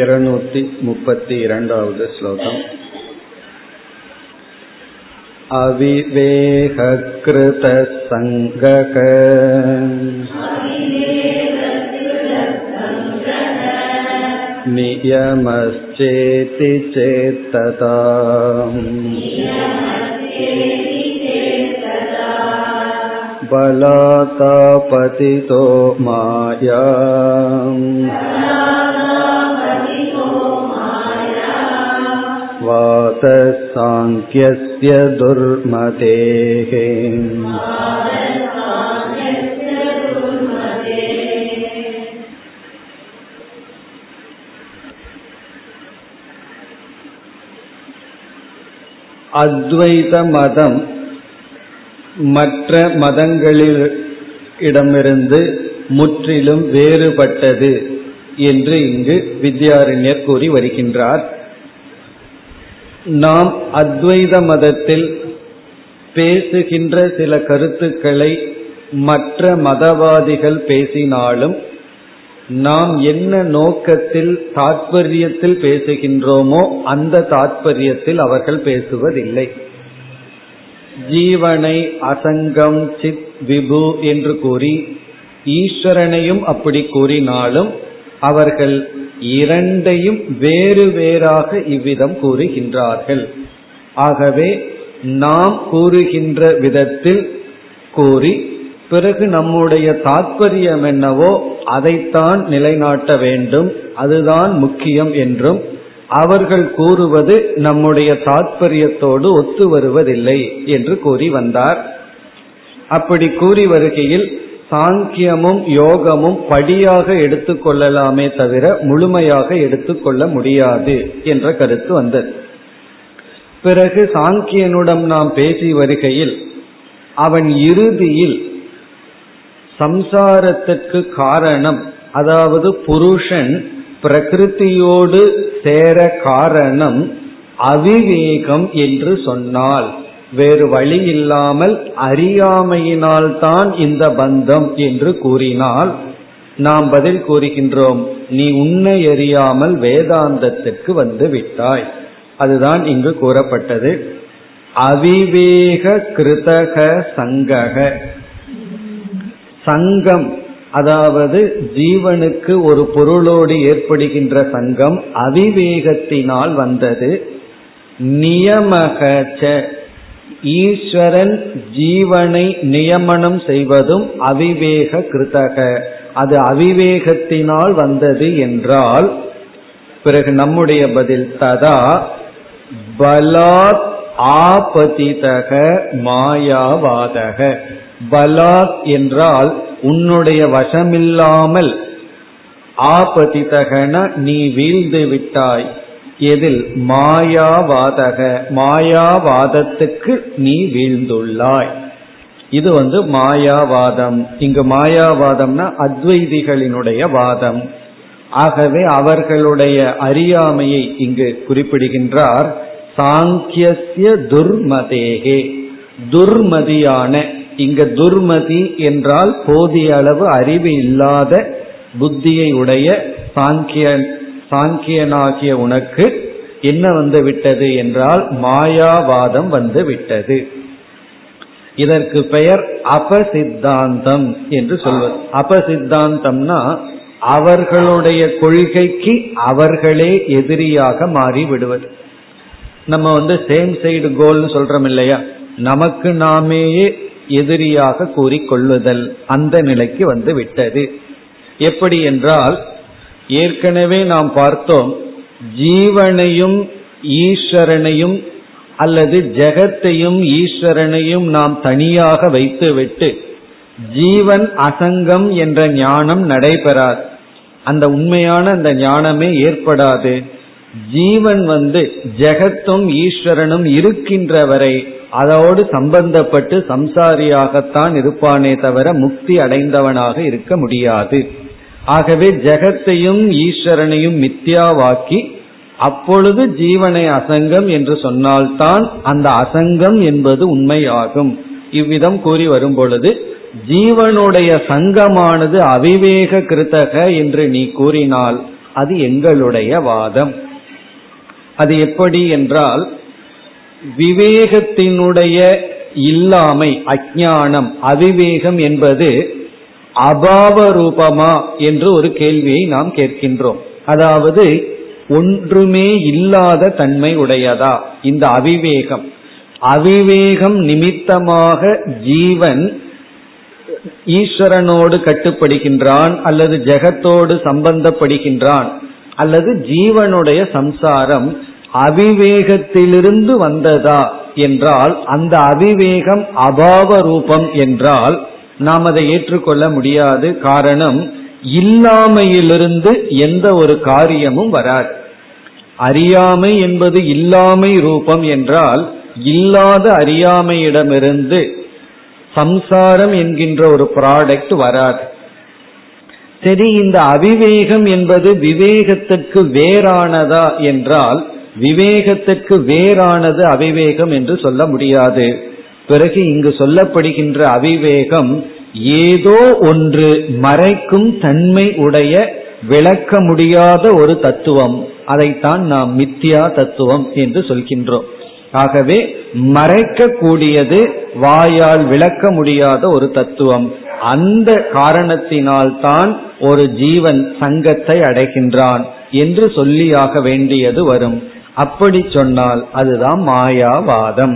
இருநூத்தி मुपति इरण्डावद् श्लोकम् अविवेहकृतसङ्गक नियमश्चेति चेत्तता बलातापतितो माया वातसाङ्ख्यस्य दुर्मतेः அத்வைத மதம் மற்ற மதங்களிடமிருந்து முற்றிலும் வேறுபட்டது என்று இங்கு வித்யாரண்யர் கூறி வருகின்றார் நாம் அத்வைத மதத்தில் பேசுகின்ற சில கருத்துக்களை மற்ற மதவாதிகள் பேசினாலும் நாம் என்ன நோக்கத்தில் தாற்பயத்தில் பேசுகின்றோமோ அந்த தாற்பயத்தில் அவர்கள் பேசுவதில்லை. ஜீவனை அசங்கம் சித் விபு என்று கூறி ஈஸ்வரனையும் அப்படி கூறினாலும் அவர்கள் இரண்டையும் வேறு வேறாக இவ்விதம் கூறுகின்றார்கள். ஆகவே நாம் கூறுகின்ற விதத்தில் கூறி பிறகு நம்முடைய தாற்பயம் என்னவோ அதைத்தான் நிலைநாட்ட வேண்டும். அதுதான் முக்கியம் என்றும் அவர்கள் கூறுவது நம்முடைய தாற்பயத்தோடு ஒத்து வருவதில்லை என்று கூறி வந்தார். அப்படி கூறி வருகையில் சாங்கியமும் யோகமும் படியாக எடுத்துக்கொள்ளலாமே தவிர முழுமையாக எடுத்துக்கொள்ள முடியாது என்ற கருத்து வந்தது. பிறகு சாங்கியனுடன் நாம் பேசி வருகையில் அவன் இறுதியில் சம்சாரத்திற்கு காரணம் அதாவது புருஷன் பிரகிருத்தியோடு சேர காரணம் அவிவேகம் என்று சொன்னால் வேறு வழி இல்லாமல் அறியாமையினால்தான் இந்த பந்தம் என்று கூறினால் நாம் பதில் கூறுகின்றோம் நீ உன்னை அறியாமல் வேதாந்தத்திற்கு வந்து விட்டாய். அதுதான் இங்கு கூறப்பட்டது. அவிவேக கிருதக சங்கக. சங்கம் அதாவது ஜீவனுக்கு ஒரு பொருளோடு ஏற்படுகின்ற சங்கம் அவிவேகத்தினால் வந்தது. நியமகச்ச. ஈஸ்வரன் ஜீவனை நியமனம் செய்வதும் அவிவேக கிருதக அது அவிவேகத்தினால் வந்தது என்றால் பிறகு நம்முடைய பதில் ததா பலாத் ஆபதிதக மாயாவாதக. பலாத் என்றால் உன்னுடைய வசமில்லாமல் ஆபதிதகன நீ வீழ்ந்து விட்டாய். எதில் மாயாவாதக மாயாவாதத்துக்கு நீ வீழ்ந்துள்ளாய். இது வந்து மாயாவாதம். இங்கு மாயாவாதம்னா அத்வைதிகளினுடைய வாதம். ஆகவே அவர்களுடைய அறியாமையை இங்கு குறிப்பிடுகின்றார். சாங்கியசிய துர்மதேகே. துர்மதியான இங்க துர்மதி என்றால் போதிய அளவு அறிவு இல்லாத புத்தியை உடைய சாங்கிய சாங்கியனாகிய உனக்கு என்ன வந்து விட்டது என்றால் மாயாவாதம் வந்து விட்டது இதற்கு பெயர் அபசித்தாந்தம் என்று சொல்வது. அபசித்தாந்தம்னா அவர்களுடைய கொள்கைக்கு அவர்களே எதிரியாக மாறி விடுவது நம்ம வந்து சேம் சைடு கோல்னு சொல்றோம் இல்லையா? நமக்கு நாமேயே எதிரியாக கூறிக்கொள்ளுதல் அந்த நிலைக்கு வந்து விட்டது. எப்படி என்றால் ஏற்கனவே நாம் பார்த்தோம் ஜீவனையும் ஈஸ்வரனையும் அல்லது ஜெகத்தையும் ஈஸ்வரனையும் நாம் தனியாக வைத்துவிட்டு ஜீவன் அசங்கம் என்ற ஞானம் நடைபெறாது. அந்த உண்மையான அந்த ஞானமே ஏற்படாது. ஜீவன் வந்து ஜெகத்தும் ஈஸ்வரனும் இருக்கின்ற வரை அதோடு சம்பந்தப்பட்டு சம்சாரியாகத்தான் இருப்பானே தவிர முக்தி அடைந்தவனாக இருக்க முடியாது. ஆகவே ஜெகத்தையும் ஈஸ்வரனையும் மித்யாவாக்கி அப்பொழுது ஜீவனை அசங்கம் என்று சொன்னால்தான் அந்த அசங்கம் என்பது உண்மையாகும். இவ்விதம் கூறி வரும் பொழுது ஜீவனுடைய சங்கமானது அவிவேக கிருத்தக என்று நீ கூறினால் அது எங்களுடைய வாதம். அது எப்படி என்றால் விவேகத்தினுடைய இல்லாமை அஜானம் அவிவேகம் என்பது அபாவ ரூபமா என்று ஒரு கேள்வியை நாம் கேட்கின்றோம். அதாவது ஒன்றுமே இல்லாத தன்மை உடையதா? இந்த அவிவேகம். அவிவேகம் நிமித்தமாக ஜீவன் ஈஸ்வரனோடு கட்டுப்படுகின்றான் அல்லது ஜெகத்தோடு சம்பந்தப்படுகின்றான் அல்லது ஜீவனுடைய சம்சாரம் அவிவேகத்திலிருந்து வந்ததா? என்றால் அந்த அவிவேகம் அபாவ ரூபம் என்றால் நாம் அதை ஏற்றுக்கொள்ள முடியாது. காரணம் இல்லாமையிலிருந்து எந்த ஒரு காரியமும் வராது. அறியாமை என்பது இல்லாமை ரூபம் என்றால் இல்லாத அறியாமையிடமிருந்து சம்சாரம் என்கின்ற ஒரு ப்ராடக்ட் வராது. சரி இந்த அவிவேகம் என்பது விவேகத்திற்கு வேறானதா என்றால் விவேகத்திற்கு வேறானது அவிவேகம் என்று சொல்ல முடியாது. பிறகு இங்கு சொல்லப்படுகின்ற அவிவேகம் ஏதோ ஒன்று மறைக்கும் தன்மை உடைய விளக்க முடியாத ஒரு தத்துவம். அதைத்தான் நாம் மித்தியா தத்துவம் என்று சொல்கின்றோம். ஆகவே மறைக்கக்கூடியது வாயால் விளக்க முடியாத ஒரு தத்துவம். அந்த காரணத்தினால்தான் ஒரு ஜீவன் சங்கத்தை அடைகின்றான் என்று சொல்லியாக வேண்டியது வரும். அப்படி சொன்னால் அதுதான் மாயாவாதம்.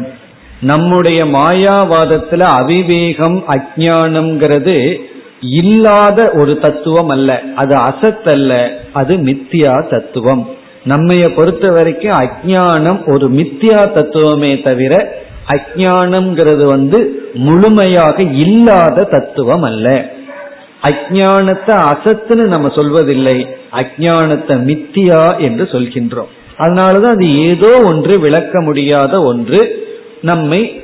நம்முடைய மாயாவாதத்துல அவிவேகம் அஜானம்ங்கிறது இல்லாத ஒரு தத்துவம் அல்ல. அது அசத்தல்ல அது மித்தியா தத்துவம். நம்மைய பொறுத்த வரைக்கும் அஜானம் ஒரு மித்தியா தத்துவமே தவிர அஜானம்ங்கிறது வந்து முழுமையாக இல்லாத தத்துவம் அல்ல. அஜானத்தை அசத்துன்னு நம்ம சொல்வதில்லை அஜானத்தை மித்தியா என்று சொல்கின்றோம். அதனாலதான் அது ஏதோ ஒன்று விளக்க முடியாத ஒன்று நம்மை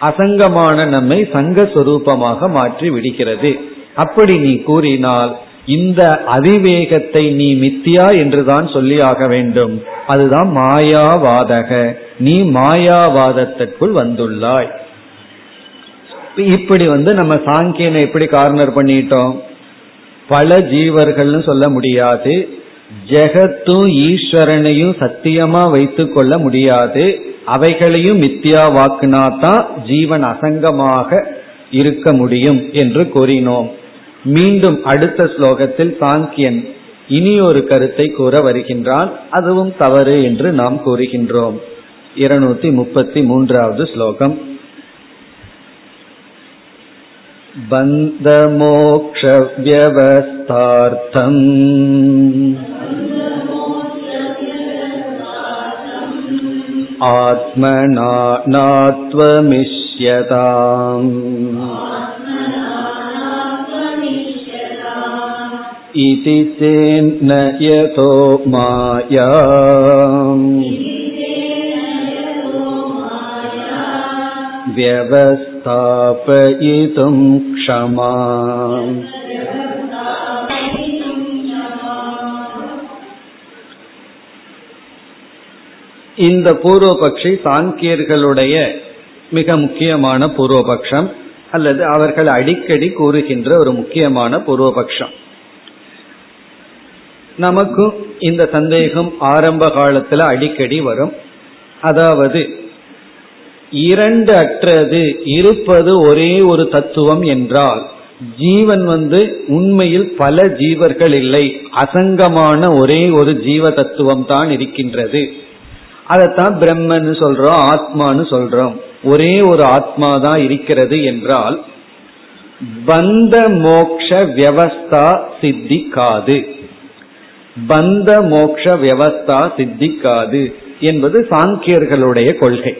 அசங்கமான நம்மை சங்க சொரூபமாக மாற்றி விடுகிறது. அப்படி நீ கூறினால் இந்த அதிவேகத்தை நீ மித்தியா என்றுதான் சொல்லியாக வேண்டும். அதுதான் மாயாவாதக. நீ மாயாவாதத்திற்குள் வந்துள்ளாய். இப்படி வந்து நம்ம சாங்கியனை எப்படி கார்னர் பண்ணிட்டோம்? பல ஜீவர்கள்னு சொல்ல முடியாது. ஜெகத்தும் ஈஸ்வரனையும் சத்தியமா வைத்து கொள்ள முடியாது. அவைகளையும் மித்தியா வாக்குனா தான் ஜீவன் அசங்கமாக இருக்க முடியும் என்று கூறினோம் மீண்டும் அடுத்த ஸ்லோகத்தில் சாங்கியன் இனி ஒரு கருத்தை கூற வருகின்றான் அதுவும் தவறு என்று நாம் கூறுகின்றோம் இருநூத்தி முப்பத்தி மூன்றாவது ஸ்லோகம் बन्धमोक्षव्यवस्थार्थम् आत्मना नात्वमिष्यताम् इति चेन्न यतो माया व्यवस्थापयितुं क्षमा இந்த பூர்வபக்ஷி சாங்கியர்களுடைய மிக முக்கியமான பூர்வபக்ஷம் அல்லது அவர்கள் அடிக்கடி கூறுகின்ற ஒரு முக்கியமான பூர்வபக்ஷம். நமக்கும் இந்த சந்தேகம் ஆரம்ப காலத்துல அடிக்கடி வரும். அதாவது இரண்டு அற்றது இருப்பது ஒரே ஒரு தத்துவம் என்றால் ஜீவன் வந்து உண்மையில் பல ஜீவர்கள் இல்லை. அசங்கமான ஒரே ஒரு ஜீவ தத்துவம் தான் இருக்கின்றது. அதைத்தான் பிரம்மன்னு சொல்றோம் ஆத்மான்னு சொல்றோம். ஒரே ஒரு ஆத்மா தான் இருக்கிறது என்றால் பந்த மோக்ஷ வியவஸ்தா சித்திக்காது. பந்த மோக்ஷ வியவஸ்தா சித்திக்காது என்பது சாங்கியர்களுடைய கொள்கை.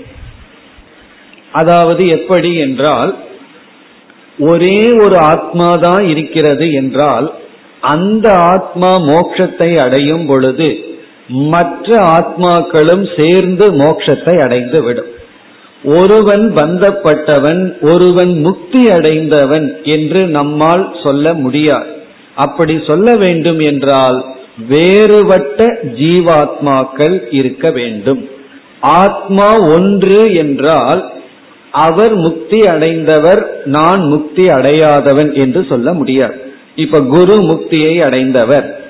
அதாவது எப்படி என்றால் ஒரே ஒரு ஆத்மா தான் இருக்கிறது என்றால் அந்த ஆத்மா மோட்சத்தை அடையும் பொழுது மற்ற ஆத்மாக்களும் சேர்ந்து மோட்சத்தை அடைந்து விடும் ஒருவன் பந்தப்பட்டவன் ஒருவன் முக்தி அடைந்தவன் என்று நம்மால் சொல்ல முடியாது. அப்படி சொல்ல வேண்டும் என்றால் வேறுபட்ட ஜீவாத்மாக்கள் இருக்க வேண்டும். ஆத்மா ஒன்று என்றால் அவர் முக்தி அடைந்தவர் நான் முக்தி அடையாதவன் என்று சொல்ல முடியாது. இப்ப குரு முக்தியை அடைந்தவர்.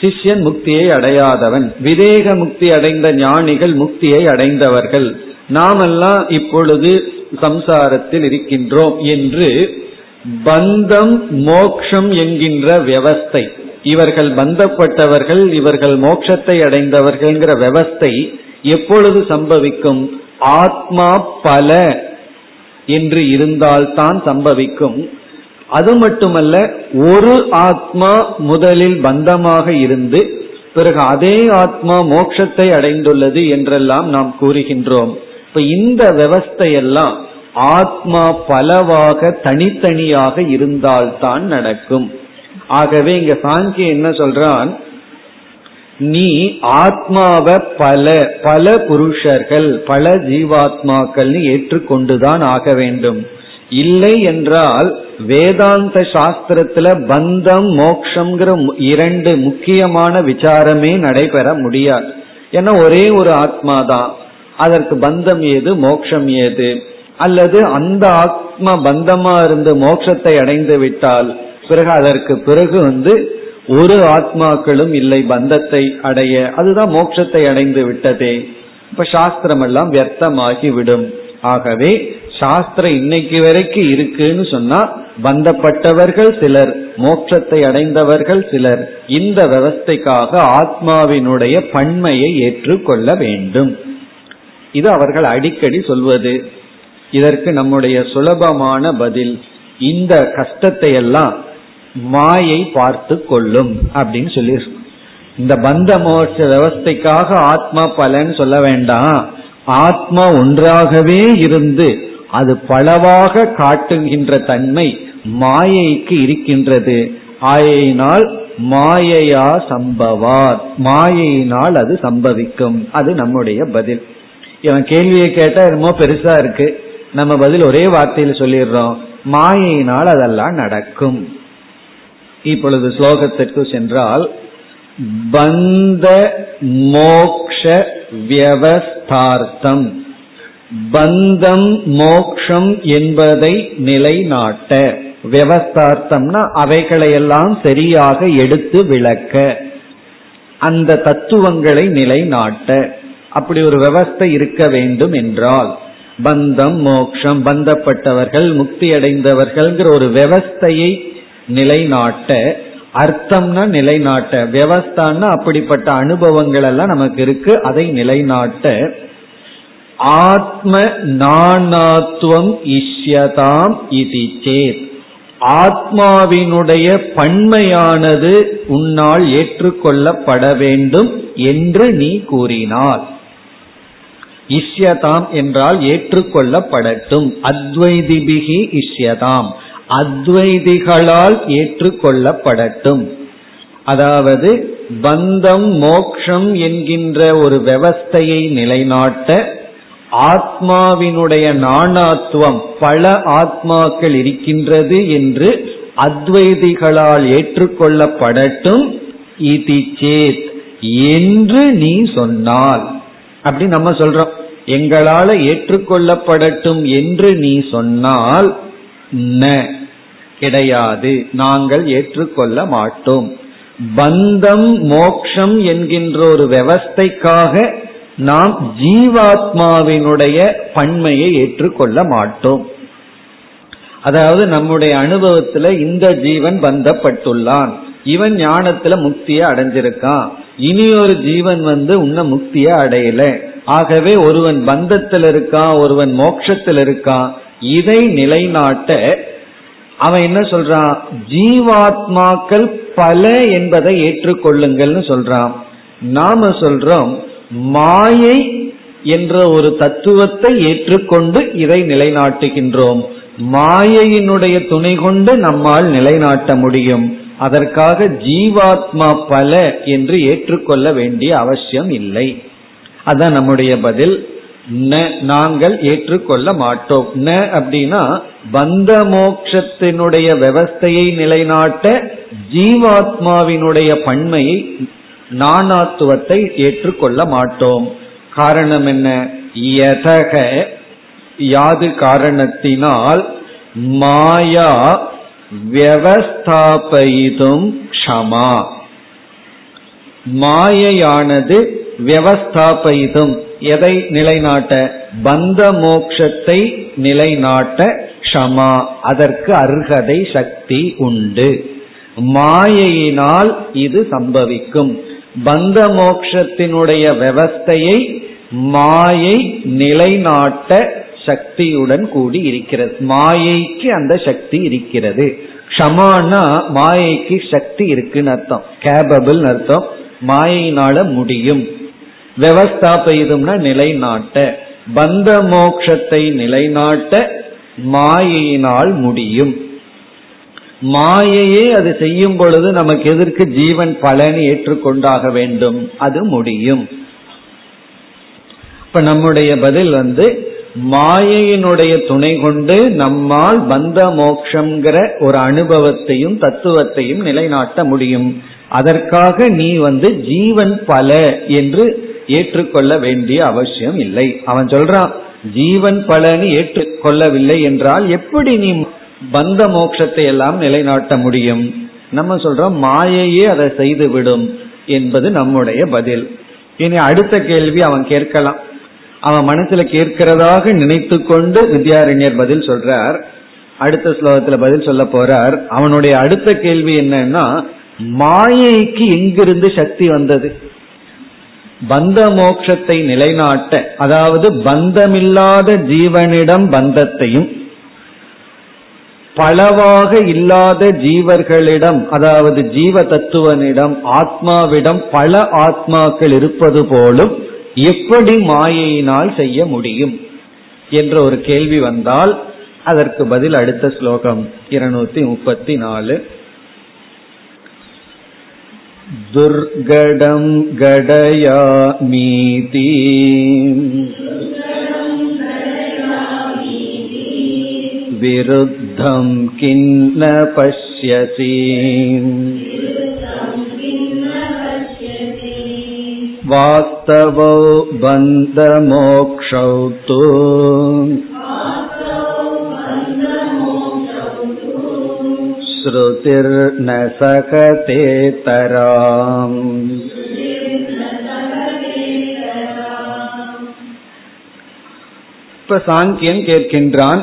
சிஷ்யன் முக்தியை அடையாதவன். விதேக முக்தி அடைந்த ஞானிகள் முக்தியை அடைந்தவர்கள். நாமெல்லாம் இப்பொழுது சம்சாரத்தில் இருக்கின்றோம் என்று பந்தம் மோக்ஷம் என்கின்ற வியவஸ்தை. இவர்கள் பந்தப்பட்டவர்கள் இவர்கள் மோட்சத்தை அடைந்தவர்கள்ங்கிற வியவஸ்தை எப்பொழுது சம்பவிக்கும்? ஆத்மா பல என்று இருந்தால்தான் சம்பவிக்கும். அது மட்டுமல்ல ஒரு ஆத்மா முதலில் பந்தமாக இருந்து பிறகு அதே ஆத்மா மோட்சத்தை அடைந்துள்ளது என்றெல்லாம் நாம் கூறுகின்றோம். இப்ப இந்த விவஸ்தையெல்லாம் ஆத்மா பலவாக தனித்தனியாக இருந்தால்தான் நடக்கும். ஆகவே இங்க சாங்கி என்ன சொல்றான்? நீ ஆத்மாவை பல பல புருஷர்கள் பல ஜீவாத்மாக்கள் ஏற்றுக்கொண்டுதான் ஆக வேண்டும். இல்லை என்றால் வேதாந்த சாஸ்திரத்துல பந்தம் மோக்ஷங்கிற இரண்டு முக்கியமான விசாரமே நடைபெற முடியாது. ஏன்னா ஒரே ஒரு ஆத்மா தான் அதற்கு பந்தம் ஏது மோக்ஷம் ஏது? அல்லது அந்த ஆத்மா பந்தமா இருந்து மோட்சத்தை அடைந்து விட்டால் பிறகு அதற்கு பிறகு வந்து ஒரு ஆத்மாக்களும் இல்லை பந்தத்தை அடைய. அதுதான் மோட்சத்தை அடைந்து விட்டதே. இப்ப சாஸ்திரம் எல்லாம் வியர்த்தமாகி விடும் ஆகவே சாஸ்திரம் இன்னைக்கு வரைக்கும் இருக்குன்னு சொன்னா பந்தப்பட்டவர்கள் சிலர் மோட்சத்தை அடைந்தவர்கள் சிலர் இந்த விவஸ்தைக்காக ஆத்மாவினுடைய பன்மையை ஏற்றுக்கொள்ள வேண்டும். இது அவர்கள் அடிக்கடி சொல்வது. இதற்கு நம்முடைய சுலபமான பதில் இந்த கஷ்டத்தை எல்லாம் மாயை பார்த்து கொள்ளும் அப்படின்னு சொல்லி இந்த பந்த மோட்ச விவஸ்தைக்காக ஆத்மா பலன் சொல்ல வேண்டாம். ஆத்மா ஒன்றாகவே இருந்து அது பலவாக காட்டுகின்ற தன்மை மாயைக்கு இருக்கின்றது. ஆயினால் மாயையா சம்பவார் மாயையினால் அது சம்பவிக்கும். அது நம்முடைய பதில். இவன் கேள்வியை கேட்டா ரொம்ப பெருசா இருக்கு. நம்ம பதில் ஒரே வார்த்தையில் சொல்லிடுறோம். மாயையினால் அதெல்லாம் நடக்கும். இப்பொழுது ஸ்லோகத்திற்கு சென்றால் பந்த மோக்ஷ வியவஸ்தார்த்தம். பந்தம் மோக்ஷம் என்பதை நிலைநாட்ட. விவஸ்தார்த்தம்னா அவைகளையெல்லாம் சரியாக எடுத்து விளக்க. அந்த தத்துவங்களை நிலைநாட்ட. அப்படி ஒரு விவஸ்தை இருக்க வேண்டும் என்றால் பந்தம் மோக்ஷம் பந்தப்பட்டவர்கள் முக்தி அடைந்தவர்கள்ங்கிற ஒரு விவஸ்தையை நிலைநாட்ட அர்த்தம்னா நிலைநாட்ட. விவஸ்தான்னா அப்படிப்பட்ட அனுபவங்கள் எல்லாம் நமக்கு இருக்கு அதை நிலைநாட்ட. ஆத்ம நானாத்துவம் இஷ்யதாம் இது சேத். ஆத்மாவினுடைய பன்மையானது உன்னால் ஏற்றுக்கொள்ளப்பட வேண்டும் என்று நீ கூறினாள் இஷ்யதாம் என்றால் ஏற்றுக்கொள்ளப்படட்டும். அத்வைதிபிகி இஷ்யதாம். அத்வைதிகளால் ஏற்றுக்கொள்ளப்படட்டும். அதாவது பந்தம் மோக்ஷம் என்கின்ற ஒரு விவஸ்தையை நிலைநாட்ட ஆத்மாவினுடைய நாணாத்துவம் பல ஆத்மாக்கள் இருக்கின்றது என்று அத்வைதிகளால் ஏற்றுக்கொள்ளப்படட்டும். இதி சேத் என்று நீ சொன்னால். அப்படி நம்ம சொல்றோம். எங்களால ஏற்றுக்கொள்ளப்படட்டும் என்று நீ சொன்னால் ந கிடையாது. நாங்கள் ஏற்றுக்கொள்ள மாட்டோம். பந்தம் மோக்ஷம் என்கின்ற ஒரு விவஸ்தைக்காக நாம் ஜீவாத்மாவினுடைய பண்மையை ஏற்றுக்கொள்ள மாட்டோம். அதாவது நம்முடைய அனுபவத்துல இந்த ஜீவன் பந்தப்பட்டுள்ளான். இவன் ஞானத்துல முக்திய அடைஞ்சிருக்கான். இனி ஒரு ஜீவன் வந்து உன்ன முக்திய அடையல. ஆகவே ஒருவன் பந்தத்தில் இருக்கான் ஒருவன் மோட்சத்தில் இருக்கான். இதை நிலைநாட்ட அவன் என்ன சொல்றான்? ஜீவாத்மாக்கள் பல என்பதை ஏற்றுக்கொள்ளுங்கள்னு சொல்றான். நாம சொல்றோம் மாயை என்ற ஒரு தத்துவத்தை ஏற்றுக்கொண்டு இதை நிலைநாட்டுகின்றோம். மாயையினுடைய துணை கொண்டு நம்மால் நிலைநாட்ட முடியும். அதற்காக ஜீவாத்மா பல என்று ஏற்றுக்கொள்ள வேண்டிய அவசியம் இல்லை. அதான் நம்முடைய பதில். ந நாங்கள் ஏற்றுக்கொள்ள மாட்டோம். ந அப்படின்னா பந்த மோக்ஷத்தினுடைய விவஸ்தையை நிலைநாட்ட ஜீவாத்மாவினுடைய பன்மையை நாணாத்துவத்தை ஏற்றுக்கொள்ள மாட்டோம். காரணம் என்ன? யதக யாது காரணத்தினால் மாயா வியவஸ்தாபயிதும் க்ஷமா. மாயையானது வியவஸ்தாபயிதும். எதை நிலைநாட்ட? பந்த மோக்ஷத்தை நிலைநாட்ட க்ஷமா. அதற்கு அர்ஹதை சக்தி உண்டு. மாயையினால் இது சம்பவிக்கும். பந்த மோக்ஷத்தினுடைய விவஸ்தையை மாயை நிலைநாட்ட சக்தியுடன் கூடி இருக்கிறது. மாயைக்கு அந்த சக்தி இருக்கிறது. க்ஷமானா மாயைக்கு சக்தி இருக்குன்னு அர்த்தம். கேபபிள் அர்த்தம். மாயினால முடியும். விவஸ்தா பெய்தும்னா நிலைநாட்ட. பந்த மோக்ஷத்தை நிலைநாட்ட மாயையினால் முடியும். மாயையே அது செய்யும் பொழுது நமக்கு எதற்கு ஜீவன் பலனை ஏற்றுக்கொண்டாக வேண்டும்? அது முடியும். இப்ப நம்முடைய பதில் வந்து மாயையினுடைய துணை கொண்டு நம்மால் பந்த மோக்ஷங்கிற ஒரு அனுபவத்தையும் தத்துவத்தையும் நிலைநாட்ட முடியும். அதற்காக நீ வந்து ஜீவன் பல என்று ஏற்றுக்கொள்ள வேண்டிய அவசியம் இல்லை. அவன் சொல்றான் ஜீவன் பலனு ஏற்றுக்கொள்ளவில்லை என்றால் எப்படி நீ பந்த மோட்சத்தை எல்லாம் நிலைநாட்ட முடியும். நம்ம சொல்றோம் மாயையே அதை செய்து விடும் என்பது நம்முடைய பதில். இனி அடுத்த கேள்வி அவன் கேட்கலாம். அவன் மனசுல கேட்கிறதாக நினைத்து கொண்டு வித்யாரண்யர் பதில் சொல்றார். அடுத்த ஸ்லோகத்துல பதில் சொல்ல போறார். அவனுடைய அடுத்த கேள்வி என்னன்னா மாயைக்கு எங்கிருந்து சக்தி வந்தது? பந்த மோட்சத்தை நிலைநாட்ட அதாவது பந்தமில்லாத ஜீவனிடம் பந்தத்தையும் பலவாக இல்லாத ஜீவர்களிடம் அதாவது ஜீவ தத்துவனிடம் ஆத்மாவிடம் பல ஆத்மாக்கள் இருப்பது போலும் எப்படி மாயையினால் செய்ய முடியும்? என்ற ஒரு கேள்வி வந்தால் அதற்கு பதில் அடுத்த ஸ்லோகம் இருநூத்தி முப்பத்தி நாலு துர்கடம் கடயாமீதி विरुद्धं किन्न पश्यसि वास्तवौ बन्धमोक्षौ तु श्रुतिर्न सकते तराम् இப்ப சாங்கியன் கேட்கின்றான்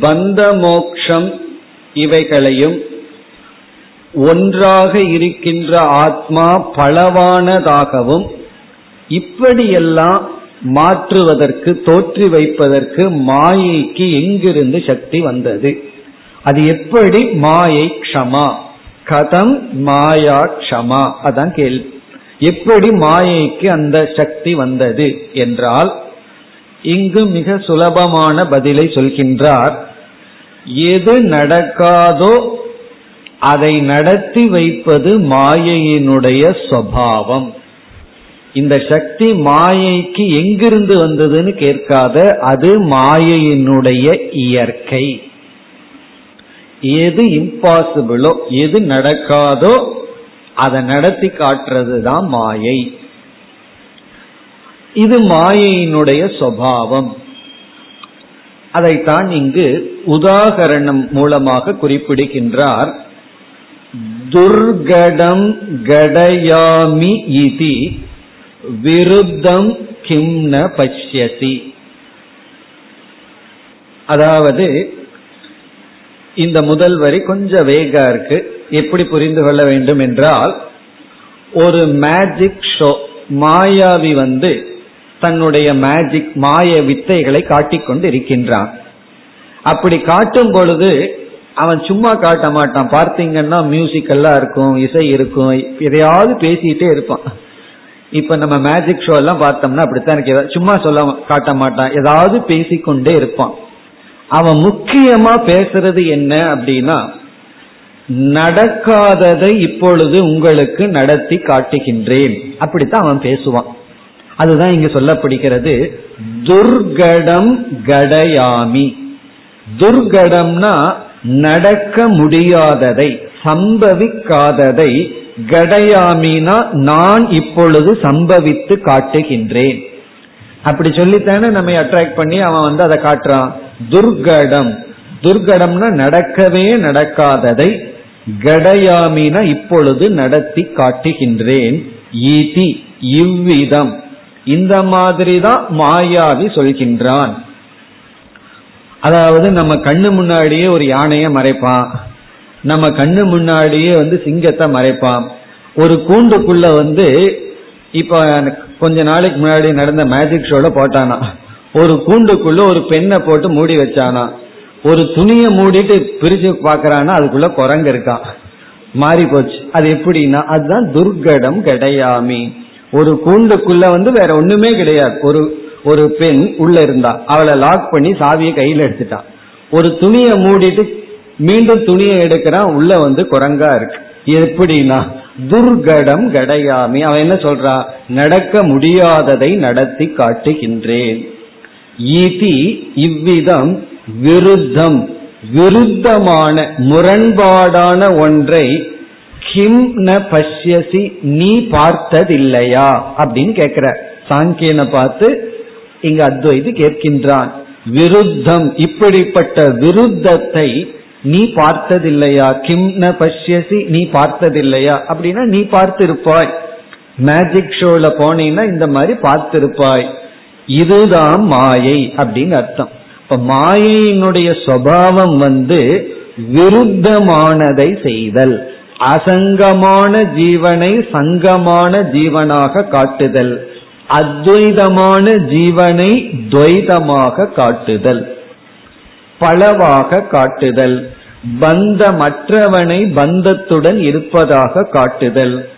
பந்த மோக்ஷம் இவைகளையும் ஒன்றாக இருக்கின்ற ஆத்மா பலவானதாகவும் இப்படியெல்லாம் மாற்றுவதற்கு தோற்றி வைப்பதற்கு மாயைக்கு எங்கிருந்து சக்தி வந்தது? அது எப்படி? மாயை க்ஷமா. கதம் மாயா க்ஷமா. அதான் கேள்வி. எப்படி மாயைக்கு அந்த சக்தி வந்தது? என்றால் இங்கு மிக சுலபமான பதிலை சொல்கின்றார். எது நடக்காதோ அதை நடத்தி வைப்பது மாயையினுடைய சுவாவம். இந்த சக்தி மாயைக்கு எங்கிருந்து வந்ததுன்னு கேட்காத அது மாயையினுடைய இயற்கை. எது இம்பாசிபிளோ எது நடக்காதோ அதை நடத்தி காட்டுறது தான் மாயை. இது மாயையினுடைய சுவாவம். அதைத்தான் இங்கு உதாகரணம் மூலமாக குறிப்பிடுகின்றார். துர்கடம் கடயாமி இதி விருத்தம் கிம்ன பஷ்யசி அதாவது இந்த முதல் வரி கொஞ்சம் வேகா இருக்கு. எப்படி புரிந்து கொள்ள வேண்டும் என்றால் ஒரு மேஜிக் ஷோ மாயாவி வந்து தன்னுடைய மேஜிக் மாய வித்தைகளை காட்டிக்கொண்டு இருக்கின்றான் அப்படி காட்டும் பொழுது அவன் சும்மா காட்ட மாட்டான். பார்த்தீங்கன்னா மியூசிக் எல்லாம் இருக்கும் இசை இருக்கும் எதையாவது பேசிட்டே இருப்பான். இப்ப நம்ம மேஜிக் ஷோ எல்லாம் பார்த்தோம்னா அப்படித்தான் இருக்கு. சும்மா சொல்ல காட்ட மாட்டான். ஏதாவது பேசிக்கொண்டே இருப்பான். அவன் முக்கியமா பேசுறது என்ன அப்படின்னா நடக்காததை இப்பொழுது உங்களுக்கு நடத்தி காட்டுகின்றேன். அப்படித்தான் அவன் பேசுவான். அதுதான் இங்கு சொல்லப்படுகிறது துர்கடம் கடயாமி. துர்கடம்னா நடக்க முடியாததை சம்பவிக்காததை கடயாமினா நான் இப்பொழுது சம்பவித்து காட்டுகின்றேன். அப்படி சொல்லித்தானே நம்ம அட்ராக்ட் பண்ணி அவன் வந்து அதை காட்டுறான். துர்கடம். துர்கடம்னா நடக்கவே நடக்காததை கடையாமினா இப்பொழுது நடத்தி காட்டுகின்றேன். இவ்விதம். இந்த மாதிரி தான் மாயாவி சொல்கின்றான். அதாவது நம்ம கண்ணு முன்னாடியே ஒரு யானையை மறைப்பான். நம்ம கண்ணு முன்னாடியே வந்து சிங்கத்தை மறைப்பான். ஒரு கூண்டுக்குள்ள வந்து இப்ப கொஞ்ச நாளைக்கு முன்னாடி நடந்த மேஜிக் ஷோல போட்டானா. ஒரு கூண்டுக்குள்ள ஒரு பெண்ணை போட்டு மூடி வச்சானா. ஒரு துணியை மூடிட்டு பிரிச்சு பாக்குறான்னா அதுக்குள்ள குரங்கு இருக்கான். மாறி போச்சு அது எப்படின்னா அதுதான் துர்கடம் கிடையாமி. ஒரு கூண்டுக்குள்ள வந்து வேற ஒண்ணுமே கிடையாது. ஒரு ஒரு பெண் உள்ள இருந்தா அவளை லாக் பண்ணி சாவியை கையில எடுத்துட்டான் ஒரு துணியை மூடிட்டு மீண்டும் துணியை எடுக்கிறான் உள்ள வந்து குரங்கா இருக்கு. எப்படின்னா துர்கடம் கடையாமி. அவன் என்ன சொல்றா? நடக்க முடியாததை நடத்தி காட்டுகின்றேன். இவ்விதம் விருத்தம். விருத்தமான முரண்பாடான ஒன்றை கிம் ந பஷ்யசி நீ பார்த்ததில்லையா? அப்படின்னு கேட்கிற சாங்கியனை பார்த்து இங்க அத்வைது கேட்கின்றான். விருத்தம் இப்படிப்பட்ட விருத்தத்தை நீ பார்த்ததில்லையா? கிம் ந பஷ்யசி நீ பார்த்ததில்லையா? அப்படின்னா நீ பார்த்திருப்பாய். மேஜிக் ஷோல போனீங்கன்னா இந்த மாதிரி பார்த்திருப்பாய். இதுதான் மாயை அப்படின்னு அர்த்தம். இப்ப மாயையினுடைய சுவாவம் வந்து விருத்தமானதை செய்தல். அசங்கமான ஜீவனை சங்கமான ஜீவனாக காட்டுதல். அத்வைதமான ஜீவனை துவைதமாக காட்டுதல். பலவாக காட்டுதல். பந்தமற்றவனை பந்தத்துடன் இருப்பதாக காட்டுதல்.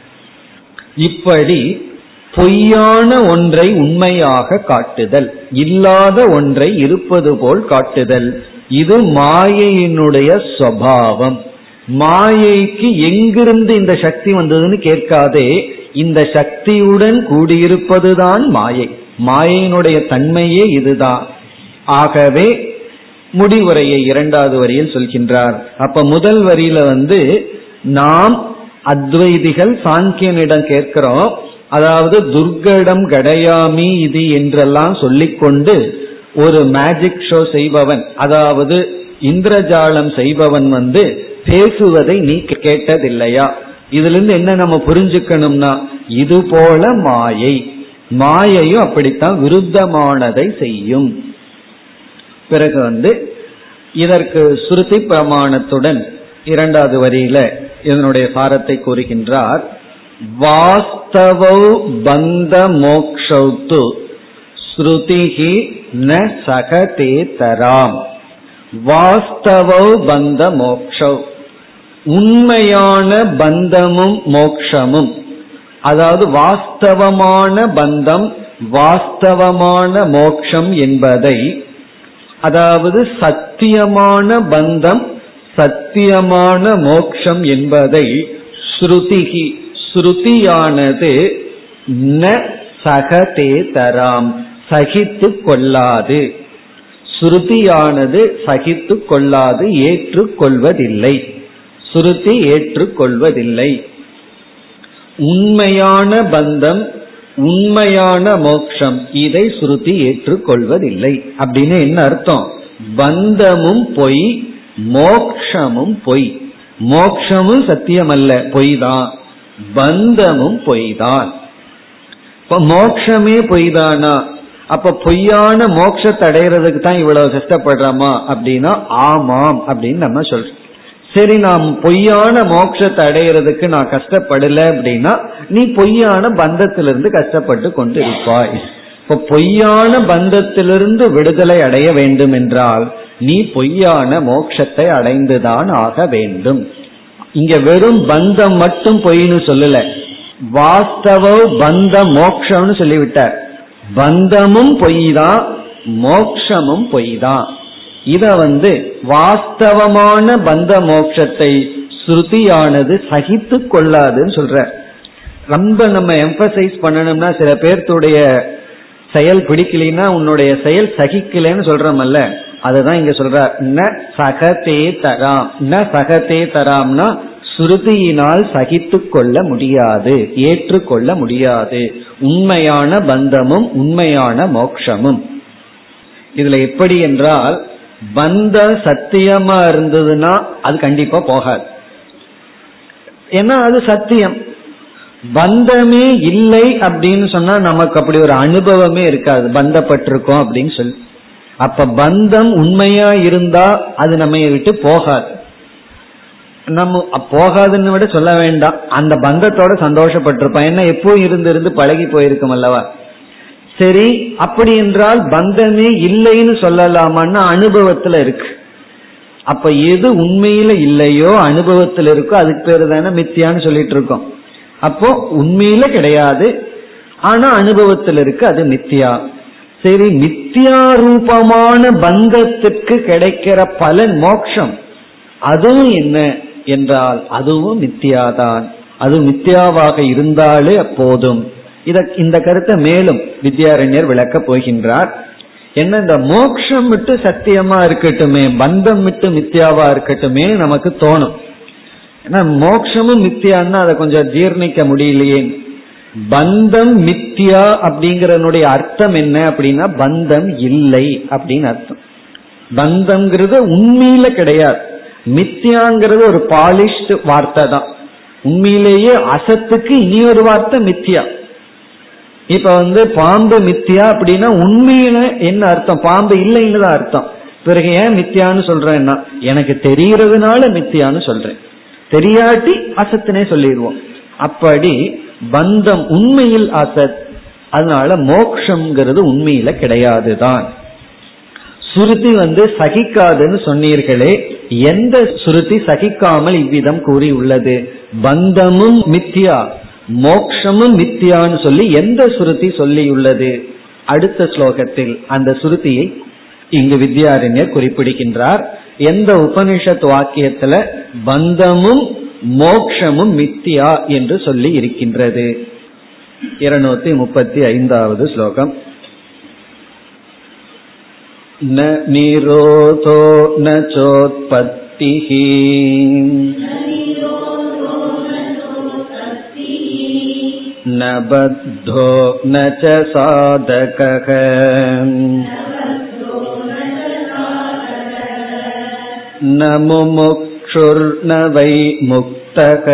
இப்படி பொய்யான ஒன்றை உண்மையாக காட்டுதல். இல்லாத ஒன்றை இருப்பது போல் காட்டுதல். இது மாயையினுடைய சுவாவம். மாயைக்கு எங்கிருந்து இந்த சக்தி வந்ததுன்னு கேட்காதே. இந்த சக்தியுடன் கூடியிருப்பதுதான் மாயை. மாயையினுடைய தன்மையே இதுதான். ஆகவே முடிவுரையை இரண்டாவது வரியில் சொல்கின்றார். அப்ப முதல் வரியில வந்து நாம் அத்வைதிகள் சாங்கியனிடம் கேட்கிறோம். அதாவது துர்கடம் கடையாமி இது என்றெல்லாம் சொல்லிக்கொண்டு ஒரு மேஜிக் ஷோ செய்பவன் அதாவது இந்திரஜாலம் செய்பவன் வந்து பேசுவதை நீ கேட்டதில்லையா? இதுல இருந்து என்ன நம்ம புரிஞ்சுக்கணும்னா இது போல மாயை. மாயையும் அப்படித்தான் விருத்தமானதை செய்யும். பிறகு வந்து இதற்கு சுருதி பிரமாணத்துடன் இரண்டாவது வரியில இதனுடைய சாரத்தை கூறுகின்றார். வாஸ்தவ பந்த மோக்ஷௌத்து ஸ்ருதிஹி ந சகதே தராம் வாஸ்தவ பந்த மோக்ஷௌ உண்மையான பந்தமும் மோக்ஷமும். அதாவது வாஸ்தவமான பந்தம் வாஸ்தவமான மோக்ஷம் என்பதை அதாவது சத்தியமான பந்தம் சத்தியமான மோக்ஷம் என்பதை ஸ்ருதிகி ஸ்ருதியானது ந சகதே தராம் சகித்து கொள்ளாது. ஸ்ருதியானது சகித்து கொள்ளாது ஏற்றுக்கொள்வதில்லை சுருத்தி ஏற்றுக்கொள்வதில்லை. உண்மையான பந்தம் உண்மையான மோட்சம் இதை சுருத்தி ஏற்றுக்கொள்வதில்லை. அப்படின்னு என்ன அர்த்தம்? பந்தமும் பொய் மோக்ஷமும் பொய். மோக்ஷமும் சத்தியம் அல்ல பொய் தான் பந்தமும் பொய் தான் இப்ப மோக்ஷமே பொய் தானா அப்ப பொய்யான மோட்சத்தை அடையிறதுக்கு தான் இவ்வளவு கஷ்டப்படுறோமா? அப்படின்னா ஆமாம் அப்படின்னு நம்ம சொல்றோம். சரி நாம் பொய்யான மோட்சத்தை அடையிறதுக்கு நான் கஷ்டப்படல அப்படின்னா நீ பொய்யான பந்தத்திலிருந்து கஷ்டப்பட்டு கொண்டு இருப்பாய் இப்ப பொய்யான பந்தத்திலிருந்து விடுதலை அடைய வேண்டும் என்றால் நீ பொய்யான மோட்சத்தை அடைந்துதான் ஆக வேண்டும். இங்க வெறும் பந்தம் மட்டும் பொய்னு சொல்லல. வாஸ்தவ பந்த மோக்ஷம்னு சொல்லிவிட்டார். பந்தமும் பொய் தான் மோக்ஷமும் பொய் தான் இத வந்து வாஸ்தவமான பந்த மோட்சத்தை ஸ்ருதியானது சகித்து கொள்ளாதுன்னு சொல்ற. ரொம்ப நம்ம எம்பசைஸ் பண்ணணும்னா சில பேர்த்துடைய செயல் பிடிக்கலைன்னா உன்னுடைய செயல் சகிக்கலன்னு சொல்றமல்ல. அதுதான் இங்க சொல்ற ந சகதே தராம். ந சகதே தராம்னா ஸ்ருதியினால் சகித்து கொள்ள முடியாது ஏற்றுக்கொள்ள முடியாது. உண்மையான பந்தமும் உண்மையான மோக்ஷமும் இதுல எப்படி என்றால் பந்தம் சத்தியமா இருந்ததுன்னா அது கண்டிப்பா போகாது. ஏன்னா அது சத்தியம். பந்தமே இல்லை அப்படின்னு சொன்னா நமக்கு அப்படி ஒரு அனுபவமே இருக்காது. பந்தப்பட்டிருக்கோம் அப்படின்னு சொல்லி. அப்ப பந்தம் உண்மையா இருந்தா அது நம்ம விட்டு போகாது. நம்ம போகாதுன்னு விட சொல்ல வேண்டாம். அந்த பந்தத்தோட சந்தோஷப்பட்டிருப்பான் ஏன்னா எப்போ இருந்து இருந்து பழகி போயிருக்கும் அல்லவா? சரி அப்படி என்றால் பந்தமே இல்லைன்னு சொல்லலாமான்னு அனுபவத்துல இருக்கு. அப்ப எது உண்மையில இல்லையோ அனுபவத்தில் இருக்கோ அதுக்கு பேரு தானே மித்தியான்னு சொல்லிட்டு இருக்கோம். அப்போ உண்மையில கிடையாது ஆனா அனுபவத்தில் இருக்கு அது மித்தியா. சரி மித்தியா ரூபமான பந்தத்துக்கு கிடைக்கிற பலன் மோக்ஷம் அதுவும் என்ன என்றால் அதுவும் மித்தியாதான். அது மித்தியாவாக இருந்தாலே போதும். இத இந்த கருத்தை மேலும் வித்யாரண்யர் விளக்க போகின்றார். என்ன இந்த மோக்ஷம் விட்டு சத்தியமா இருக்கட்டுமே பந்தம் விட்டு மித்தியாவா இருக்கட்டுமே நமக்கு தோணும். ஏன்னா மோக்ஷமும் மித்தியான்னா அதை கொஞ்சம் ஜீர்ணிக்க முடியலையே. பந்தம் மித்தியா அப்படிங்கறனுடைய அர்த்தம் என்ன அப்படின்னா பந்தம் இல்லை அப்படின்னு அர்த்தம். பந்தம்ங்கிறது உண்மையில கிடையாது. மித்தியாங்கிறது ஒரு பாலிஷ்டு வார்த்தை தான். உண்மையிலேயே அசத்துக்கு இனி ஒரு வார்த்தை மித்தியா இப்ப வந்து பாம்பு மித்தியா அப்படின்னா உண்மையில என்ன அர்த்தம்? பாம்பு இல்லைன்னு தான் அர்த்தம். பிறகு ஏன் மித்தியான்னு சொல்றேன்னா எனக்கு தெரியறதுனால மித்தியான்னு சொல்றேன். தெரியாட்டி அசத்துனே சொல்லிடுவோம். அப்படி பந்தம் உண்மையில் அசத் அதனால மோக்ஷங்கிறது உண்மையில கிடையாதுதான். சுருதி வந்து சகிக்காதுன்னு சொன்னீர்களே எந்த சுருதி சகிக்காமல் இவ்விதம் கூறி உள்ளது பந்தமும் மித்தியா. மோக்ஷமும் மித்தியான்னு சொல்லி எந்த சுருதி சொல்லியுள்ளது அடுத்த ஸ்லோகத்தில் அந்த சுருதியை இங்கு வித்யாரண்யர் குறிப்பிடுகின்றார் எந்த உபனிஷத் வாக்கியத்துல பந்தமும் மோக்ஷமும் மித்தியா என்று சொல்லி இருக்கின்றது இருநூத்தி முப்பத்தி ஐந்தாவது ஸ்லோகம் न निरोधो न चोत्पत्तिः न बद्धो न च साधकः न मुमुक्षुर्न वै मुक्तः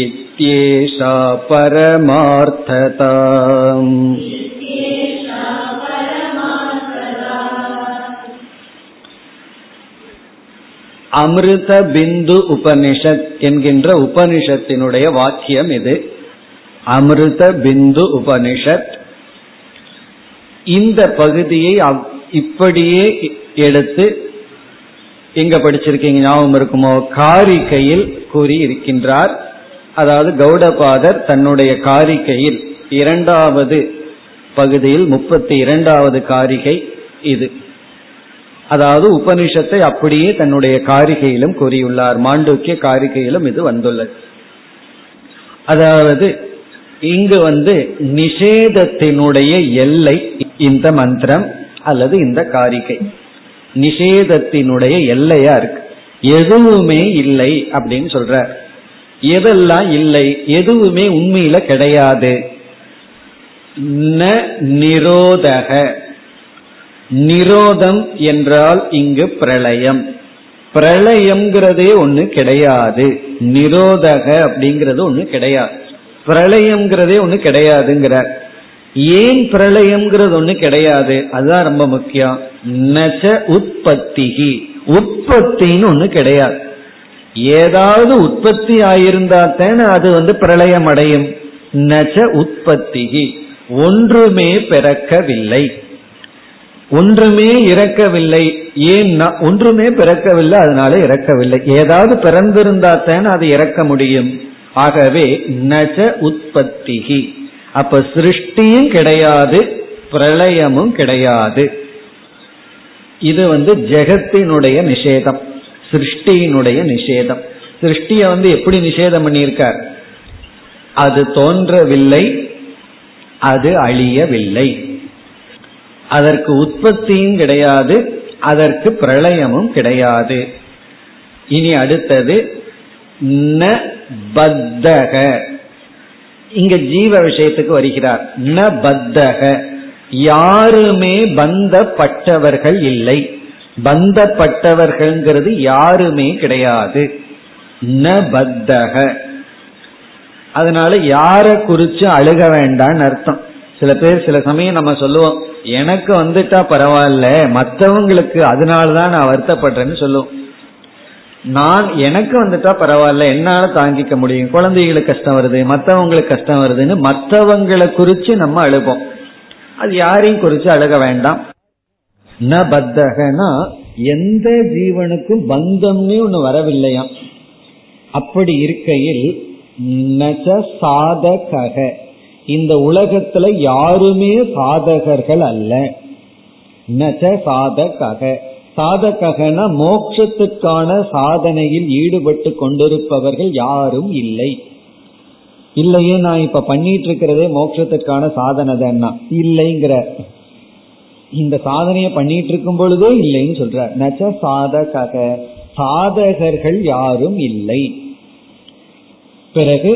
इत्येषा परमार्थता அமிர்த பிந்து உபனிஷத் என்கின்ற உபனிஷத்தினுடைய வாக்கியம் இது. அமிர்த பிந்து உபனிஷத். இந்த பகுதியை இப்படியே எடுத்து எங்க படிச்சிருக்கீங்க ஞாபகம் இருக்குமோ? காரிக்கையில் கூறி இருக்கின்றார் அதாவது கௌடபாதர் தன்னுடைய காரிக்கையில் இரண்டாவது பகுதியில் முப்பத்தி இரண்டாவது காரிகை இது. அதாவது உபனிஷத்தை அப்படியே தன்னுடைய காரிகையிலும் கூறியுள்ளார். மாண்டூக்கிய காரிகையிலும் இது வந்துள்ளது. அதாவது இங்கு வந்து நிஷேதத்தினுடைய எல்லை இந்த மந்திரம் அல்லது இந்த காரிகை. நிஷேதத்தினுடைய எல்லையா இருக்கு. எதுவுமே இல்லை அப்படின்னு சொல்ற எதெல்லாம் இல்லை? எதுவுமே உண்மையில கிடையாது. ந நிரோதக. நிரோதம் என்றால் இங்கு பிரளயம். பிரளயம்ங்கிறதே ஒண்ணு கிடையாது. நிரோதக அப்படிங்கிறது ஒண்ணு கிடையாது. பிரளயம்ங்கிறதே ஒண்ணு கிடையாதுங்கிறார் ஏன் பிரளயம்ங்கிறது ஒண்ணு கிடையாது? அதுதான் ரொம்ப முக்கியம். நச்ச உற்பத்திகி. உற்பத்தின்னு ஒண்ணு கிடையாது. ஏதாவது உற்பத்தி ஆயிருந்தா தானே அது வந்து பிரளயம் அடையும். நச்ச உற்பத்திகி. ஒன்றுமே பிறக்கவில்லை. ஒன்றுமே இறக்கவில்லை. ஏன்னா ஒன்றுமே பிறக்கவில்லை அதனால இறக்கவில்லை. ஏதாவது பிறந்திருந்தா தானே அது இறக்க முடியும். ஆகவே நஜ உற்பத்திகி. அப்ப சிருஷ்டியும் கிடையாது பிரளயமும் கிடையாது. இது வந்து ஜெகத்தினுடைய நிஷேதம். சிருஷ்டியினுடைய நிஷேதம். சிருஷ்டிய வந்து எப்படி நிஷேதம் பண்ணியிருக்கார்? அது தோன்றவில்லை அது அழியவில்லை. அதற்கு உற்பத்தியும் கிடையாது அதற்கு பிரளயமும் கிடையாது. இனி அடுத்தது ந பத்தக. இங்க ஜீவ விஷயத்துக்கு வருகிறார். ந பத்தக. யாருமே பந்தப்பட்டவர்கள் இல்லை. பந்தப்பட்டவர்கள்ங்கிறது யாருமே கிடையாது. ந பத்தக. அதனால யார குறிச்சு அழுக வேண்டாம்னு அர்த்தம். சில பேர் சில சமயம் நம்ம சொல்லுவோம் எனக்கு வந்துட்டா பரவாயில்ல மற்றவங்களுக்கு அதனாலதான் நான் வருத்தப்படுறேன்னு சொல்லுவோம் நான் எனக்கு வந்துட்டா பரவாயில்ல என்னால தாங்கிக்க முடியும். குழந்தைகளுக்கு கஷ்டம் வருது மற்றவங்களுக்கு கஷ்டம் வருதுன்னு மற்றவங்களை குறிச்சு நம்ம அழுவோம். அது யாரையும் குறிச்சு அழுக வேண்டாம். ந பத்தகனா எந்த ஜீவனுக்கும் பந்தம்னு ஒண்ணு வரவில்லையாம். அப்படி இருக்கையில் நச சாதக இந்த உலகத்துல யாருமே சாதகர்கள் அல்ல. நச்ச சாதக சாதகனா மோட்சத்துக்கான சாதனையில் ஈடுபட்டு கொண்டிருப்பவர்கள் யாரும் இல்லை. இல்லையே நான் இப்ப பண்ணிட்டு இருக்கிறதே மோட்சத்துக்கான சாதனை தான் இல்லைங்கிற. இந்த சாதனையை பண்ணிட்டு இருக்கும் பொழுதே இல்லைன்னு சொல்ற நச்ச சாதக சாதகர்கள் யாரும் இல்லை. பிறகு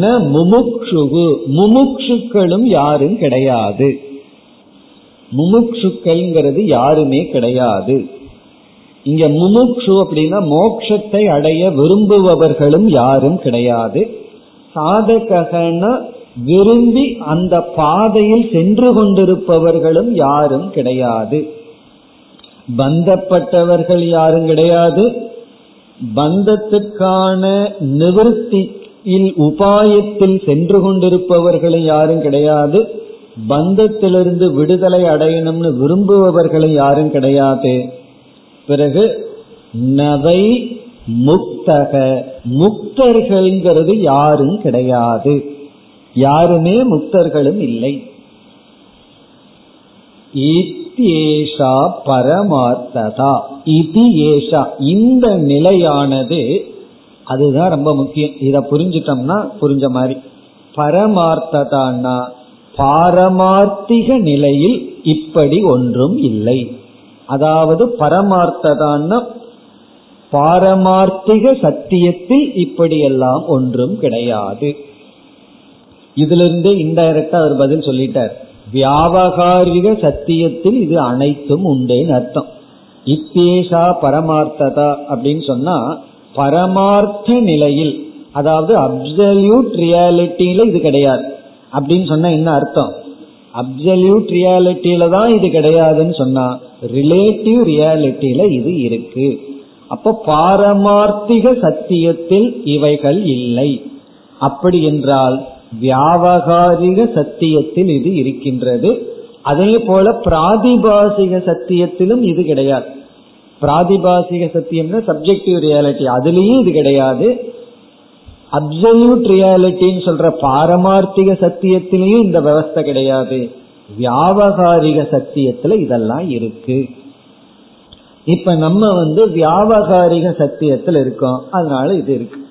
ந முமுக்ஷுகு. முமுக்ஷுக்களும் யாரும் கிடையாது. முமுக்ஷுக்கள்ங்கிறது யாருமே கிடையாது. இங்க முமுக்ஷு அப்படின்னா மோக்ஷத்தை அடைய விரும்புபவர்களும் யாரும் கிடையாது. சாதகனா விரும்பி அந்த பாதையில் சென்று கொண்டிருப்பவர்களும் யாரும் கிடையாது. பந்தப்பட்டவர்கள் யாரும் கிடையாது. பந்தத்துக்கான இல் உபாயத்தில் சென்று கொண்டிருப்பவர்களும் யாரும் கிடையாது. பந்தத்திலிருந்து விடுதலை அடையணும்னு விரும்புபவர்களும் யாரும் கிடையாது. பிறகு நவை முக்தக. முக்தர்கள்ங்கிறது யாரும் கிடையாது. யாருமே முக்தர்களும் இல்லை. இத்தியேஷா பரமார்த்ததா. இது ஏஷா. இந்த நிலையானது அதுதான் ரொம்ப முக்கியம். இதை புரிஞ்சிட்டோம்னா புரிஞ்ச மாதிரி. பரமார்த்ததான்னா பாரமார்த்திக நிலையில் இப்படி ஒன்றும் இல்லை. அதாவது பரமார்த்ததான்னா பாரமார்த்திக சத்தியத்தில் இப்படியெல்லாம் ஒன்றும் கிடையாது. இதிலிருந்து இன்டைரக்டா அவர் பதில் சொல்லிட்டார். வியாபகாரிக சத்தியத்தில் இது அனைத்தும் உண்டுன்னு அர்த்தம். இத்தேஷா பரமார்த்ததா அப்படின்னு சொன்னா பரமார்த்த நிலையில் அதாவது அப்சல்யூட் ரியாலிட்டியில இது கிடையாது. அப்படின்னு சொன்னா என்ன அர்த்தம்? அப்சல்யூட் ரியாலிட்டியில தான் இது கிடையாதுன்னு சொன்னா ரிலேட்டிவ் ரியாலிட்டியில இது இருக்கு. அப்ப பாரமார்த்திக சத்தியத்தில் இவைகள் இல்லை. அப்படி என்றால் வியாபகாரிக சத்தியத்தில் இது இருக்கின்றது. அதே போல பிராதிபாசிக சத்தியத்திலும் இது கிடையாது. பிராதிபாசிக சத்தியம்னா சப்ஜெக்டிவ் ரியாலிட்டி அதுலேயும் இது கிடையாது. அப்சல்யூட் ரியாலிட்டின்னு சொல்ற பாரமார்த்திக சத்தியத்திலையும் இந்த விவஸ்தை கிடையாது. வியாபகாரிக சத்தியத்துல இதெல்லாம் இருக்கு. இப்ப நம்ம வந்து வியாபகாரிக சத்தியத்துல இருக்கோம். அதனால இது இருக்கு.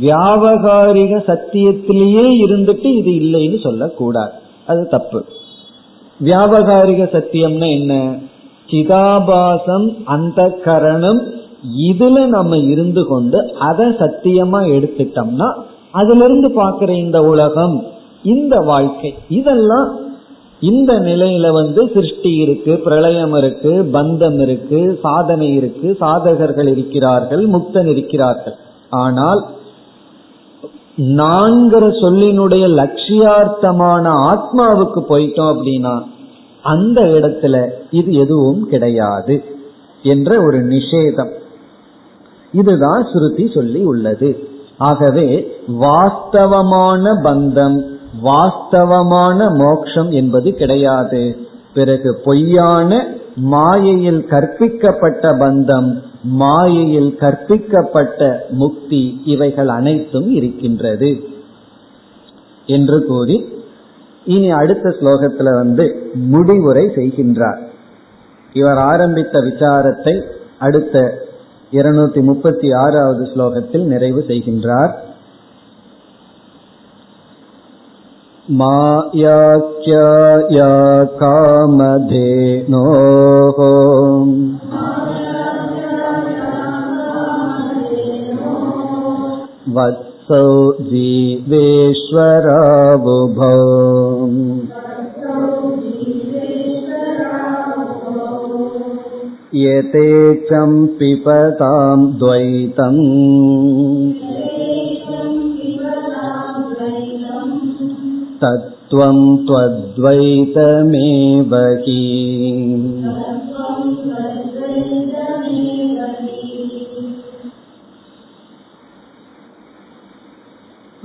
வியாபகாரிக சத்தியத்திலேயே இருந்துட்டு இது இல்லைன்னு சொல்லக்கூடாது. அது தப்பு. வியாபகாரிக சத்தியம்னா என்ன? சிதாபாசம் அந்த கரணம் இதுல நம்ம இருந்து கொண்டு அதை சத்தியமா எடுத்துட்டோம்னா அதுல இருந்து பாக்குற இந்த உலகம் இந்த வாழ்க்கை இதெல்லாம் இந்த நிலையில வந்து சிருஷ்டி இருக்கு பிரளயம் இருக்கு பந்தம் இருக்கு சாதனை இருக்கு சாதகர்கள் இருக்கிறார்கள் முக்தன் இருக்கிறார்கள். ஆனால் நான்கிற சொல்லினுடைய லட்சியார்த்தமான ஆத்மாவுக்கு போயிட்டோம் அப்படின்னா அந்த இடத்துல இது எதுவும் கிடையாது என்ற ஒரு நிஷேதம். இதுதான் ஸ்ருதி சொல்லி உள்ளது. ஆகவே வாஸ்தவமான பந்தம் வாஸ்தவமான மோக்ஷம் என்பது கிடையாது. பிறகு பொய்யான மாயையில் கற்பிக்கப்பட்ட பந்தம் மாயையில் கற்பிக்கப்பட்ட முக்தி இவைகள் அனைத்தும் இருக்கின்றது. என்று கூறி இனி அடுத்த ஸ்லோகத்துல வந்து முடிவுரை செய்கின்றார் இவர் ஆரம்பித்த விசாரத்தை அடுத்த இருநூத்தி முப்பத்தி ஆறாவது ஸ்லோகத்தில் நிறைவு செய்கின்றார் मायाख्याया कामधेनोः सौ जिवेश्वराबुभौ यते चं पिबतां द्वैतम्। तत्त्वं त्वद्वैतमेवती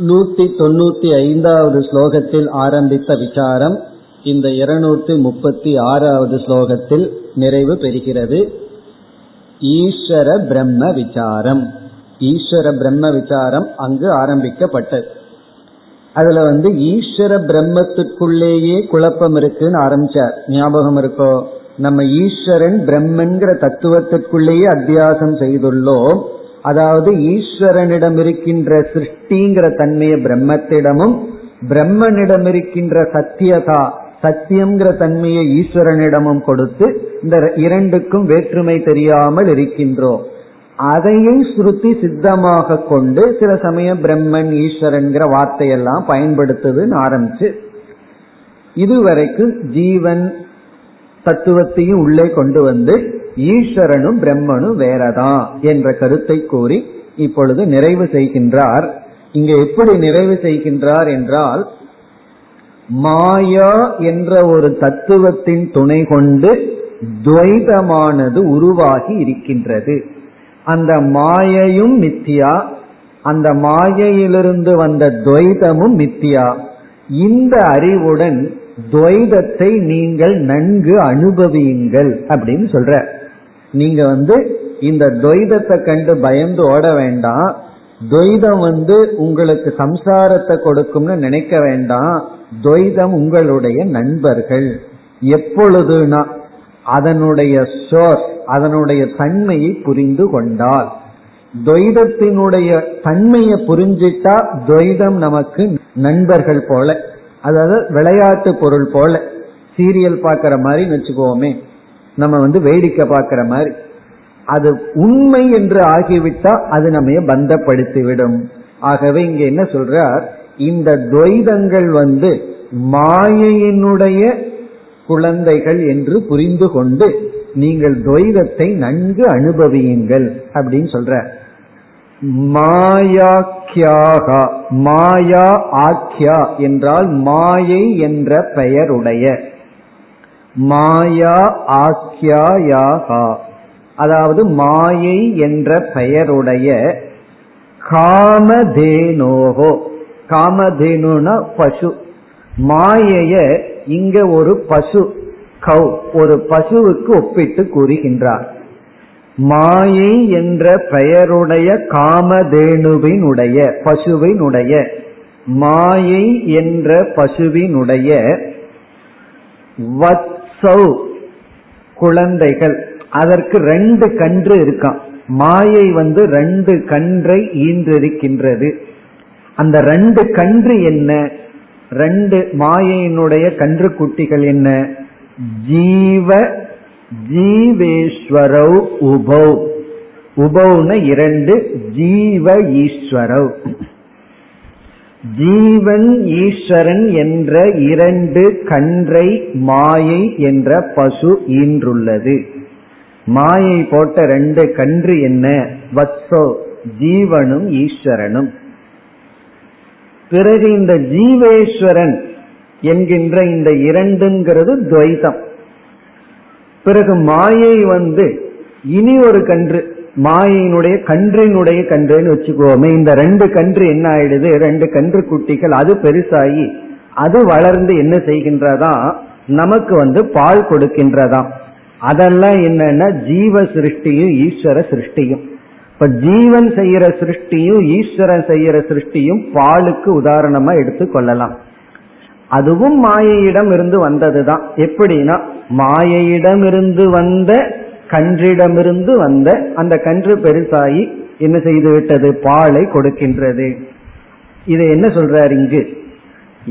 நூத்தி தொண்ணூத்தி ஐந்தாவது ஸ்லோகத்தில் ஆரம்பித்த விசாரம் இந்த இருநூத்தி முப்பத்தி ஆறாவது ஸ்லோகத்தில் நிறைவு பெறுகிறது. ஈஸ்வர பிரம்ம விசாரம். ஈஸ்வர பிரம்ம விசாரம் அங்கு ஆரம்பிக்கப்பட்டது. அதுல வந்து ஈஸ்வர பிரம்மத்துக்குள்ளேயே குழப்பம் இருக்குன்னு ஆரம்பிச்சார். ஞாபகம் இருக்கோ? நம்ம ஈஸ்வரன் பிரம்மன்கிற தத்துவத்திற்குள்ளேயே அத்தியாசம் செய்துள்ளோம். அதாவது ஈஸ்வரனிடம் இருக்கின்ற சிருஷ்டிங்கிற தன்மையை பிரம்மத்திடமும் பிரம்மனிடம் இருக்கின்ற சத்தியதா சத்தியம்ங்கிற தன்மையை ஈஸ்வரனிடமும் கொடுத்து இந்த இரண்டுக்கும் வேற்றுமை தெரியாமல் இருக்கின்றோம். அதையும் ஸ்ருதி சித்தமாக கொண்டு சில சமயம் பிரம்மன் ஈஸ்வரன்கிற வார்த்தையெல்லாம் பயன்படுத்துதுன்னு ஆரம்பிச்சு இதுவரைக்கும் ஜீவன் தத்துவத்தையும் உள்ளே கொண்டு வந்து ஈஸ்வரனும் பிரம்மனும் வேறதான் என்ற கருத்தை கூறி இப்பொழுது நிறைவு செய்கின்றார். இங்க எப்படி நிறைவு செய்கின்றார் என்றால் மாயா என்ற ஒரு தத்துவத்தின் துணை கொண்டு துவைதமானது உருவாகி இருக்கின்றது. அந்த மாயையும் மித்தியா அந்த மாயையிலிருந்து வந்த துவைதமும் மித்தியா. இந்த அறிவுடன் துவைதத்தை நீங்கள் நன்கு அனுபவியுங்கள் அப்படின்னு சொல்ற. நீங்க வந்து இந்த துவைதத்தை கண்டு பயந்து ஓட வேண்டாம். துவைதம் வந்து உங்களுக்கு சம்சாரத்தை கொடுக்கும்னு நினைக்க வேண்டாம். துவைதம் உங்களுடைய நண்பர்கள். எப்பொழுதுனா அதனுடைய சோர்ஸ் அதனுடைய தன்மையை புரிந்து கொண்டால். துவைதத்தினுடைய தன்மையை புரிஞ்சிட்டா துவைதம் நமக்கு நண்பர்கள் போல அதாவது விளையாட்டு பொருள் போல சீரியல் பார்க்கிற மாதிரி வச்சுக்கோமே. நம்ம வந்து வேடிக்கை பார்க்கிற மாதிரி. அது உண்மை என்று ஆகிவிட்டா அது நம்ம பந்தப்படுத்திவிடும். ஆகவே இங்க என்ன சொல்றார்? இந்த துவைதங்கள் வந்து மாயையினுடைய குழந்தைகள் என்று புரிந்து கொண்டு நீங்கள் துவைதத்தை நன்கு அனுபவியுங்கள் அப்படின்னு சொல்ற மாயாக்கியாக மாயா ஆக்கியா என்றால் மாயை என்ற பெயருடைய மாயா ஆக்கியாயாகா அதாவது மாயை என்ற பெயருடைய காமதேனோகோ. காமதேனுனா பசு. மாயைய இங்க ஒரு பசு கௌ ஒரு பசுவுக்கு ஒப்பிட்டு கூறுகின்றார். மாயை என்ற பெயருடைய காமதேனுவினுடைய பசுவினுடைய மாயை என்ற பசுவினுடைய சௌ குழந்தைகள். அதற்கு ரெண்டு கன்று இருக்கான் மாயை வந்து ரெண்டு கன்றை ஈன்றிருக்கின்றது. அந்த ரெண்டு கன்று என்ன? ரெண்டு மாயையினுடைய கன்று குட்டிகள் என்ன? ஜீவ ஜீவேஸ்வரவ் உபௌ. உபௌன இரண்டு ஜீவ ஈஸ்வரவ் ஜீவன் ஈஸ்வரன் என்ற இரண்டு கன்றை மாயை என்ற பசு ஈன்றுள்ளது. மாயை போட்ட ரெண்டு கன்று என்ன? வத்சோ ஜீவனும் ஈஸ்வரனும். பிறகு இந்த ஜீவேஸ்வரன் என்கின்ற இந்த இரண்டுங்கிறது துவைதம். பிறகு மாயை வந்து இனி ஒரு கன்று மாயினுடைய கன்றினுடைய கன்றுன்னு வச்சுக்கோமே இந்த ரெண்டு கன்று என்ன ஆயிடுது? ரெண்டு கன்று குட்டிகள் அது பெருசாகி அது வளர்ந்து என்ன செய்கின்றதா? நமக்கு வந்து பால் கொடுக்கின்றதா? அதெல்லாம் என்னன்னா ஜீவ சிருஷ்டியும் ஈஸ்வர சிருஷ்டியும். இப்ப ஜீவன் செய்யற சிருஷ்டியும் ஈஸ்வரன் செய்யற சிருஷ்டியும் பாலுக்கு உதாரணமா எடுத்து கொள்ளலாம். அதுவும் மாயையிடம் இருந்து வந்ததுதான். எப்படின்னா மாயையிடம் இருந்து வந்த கன்றிடமிருந்து வந்த அந்த கன்று பெருசாகி என்ன செய்து விட்டது? பாலை கொடுக்கின்றது. இதை என்ன சொல்றார் இங்கு?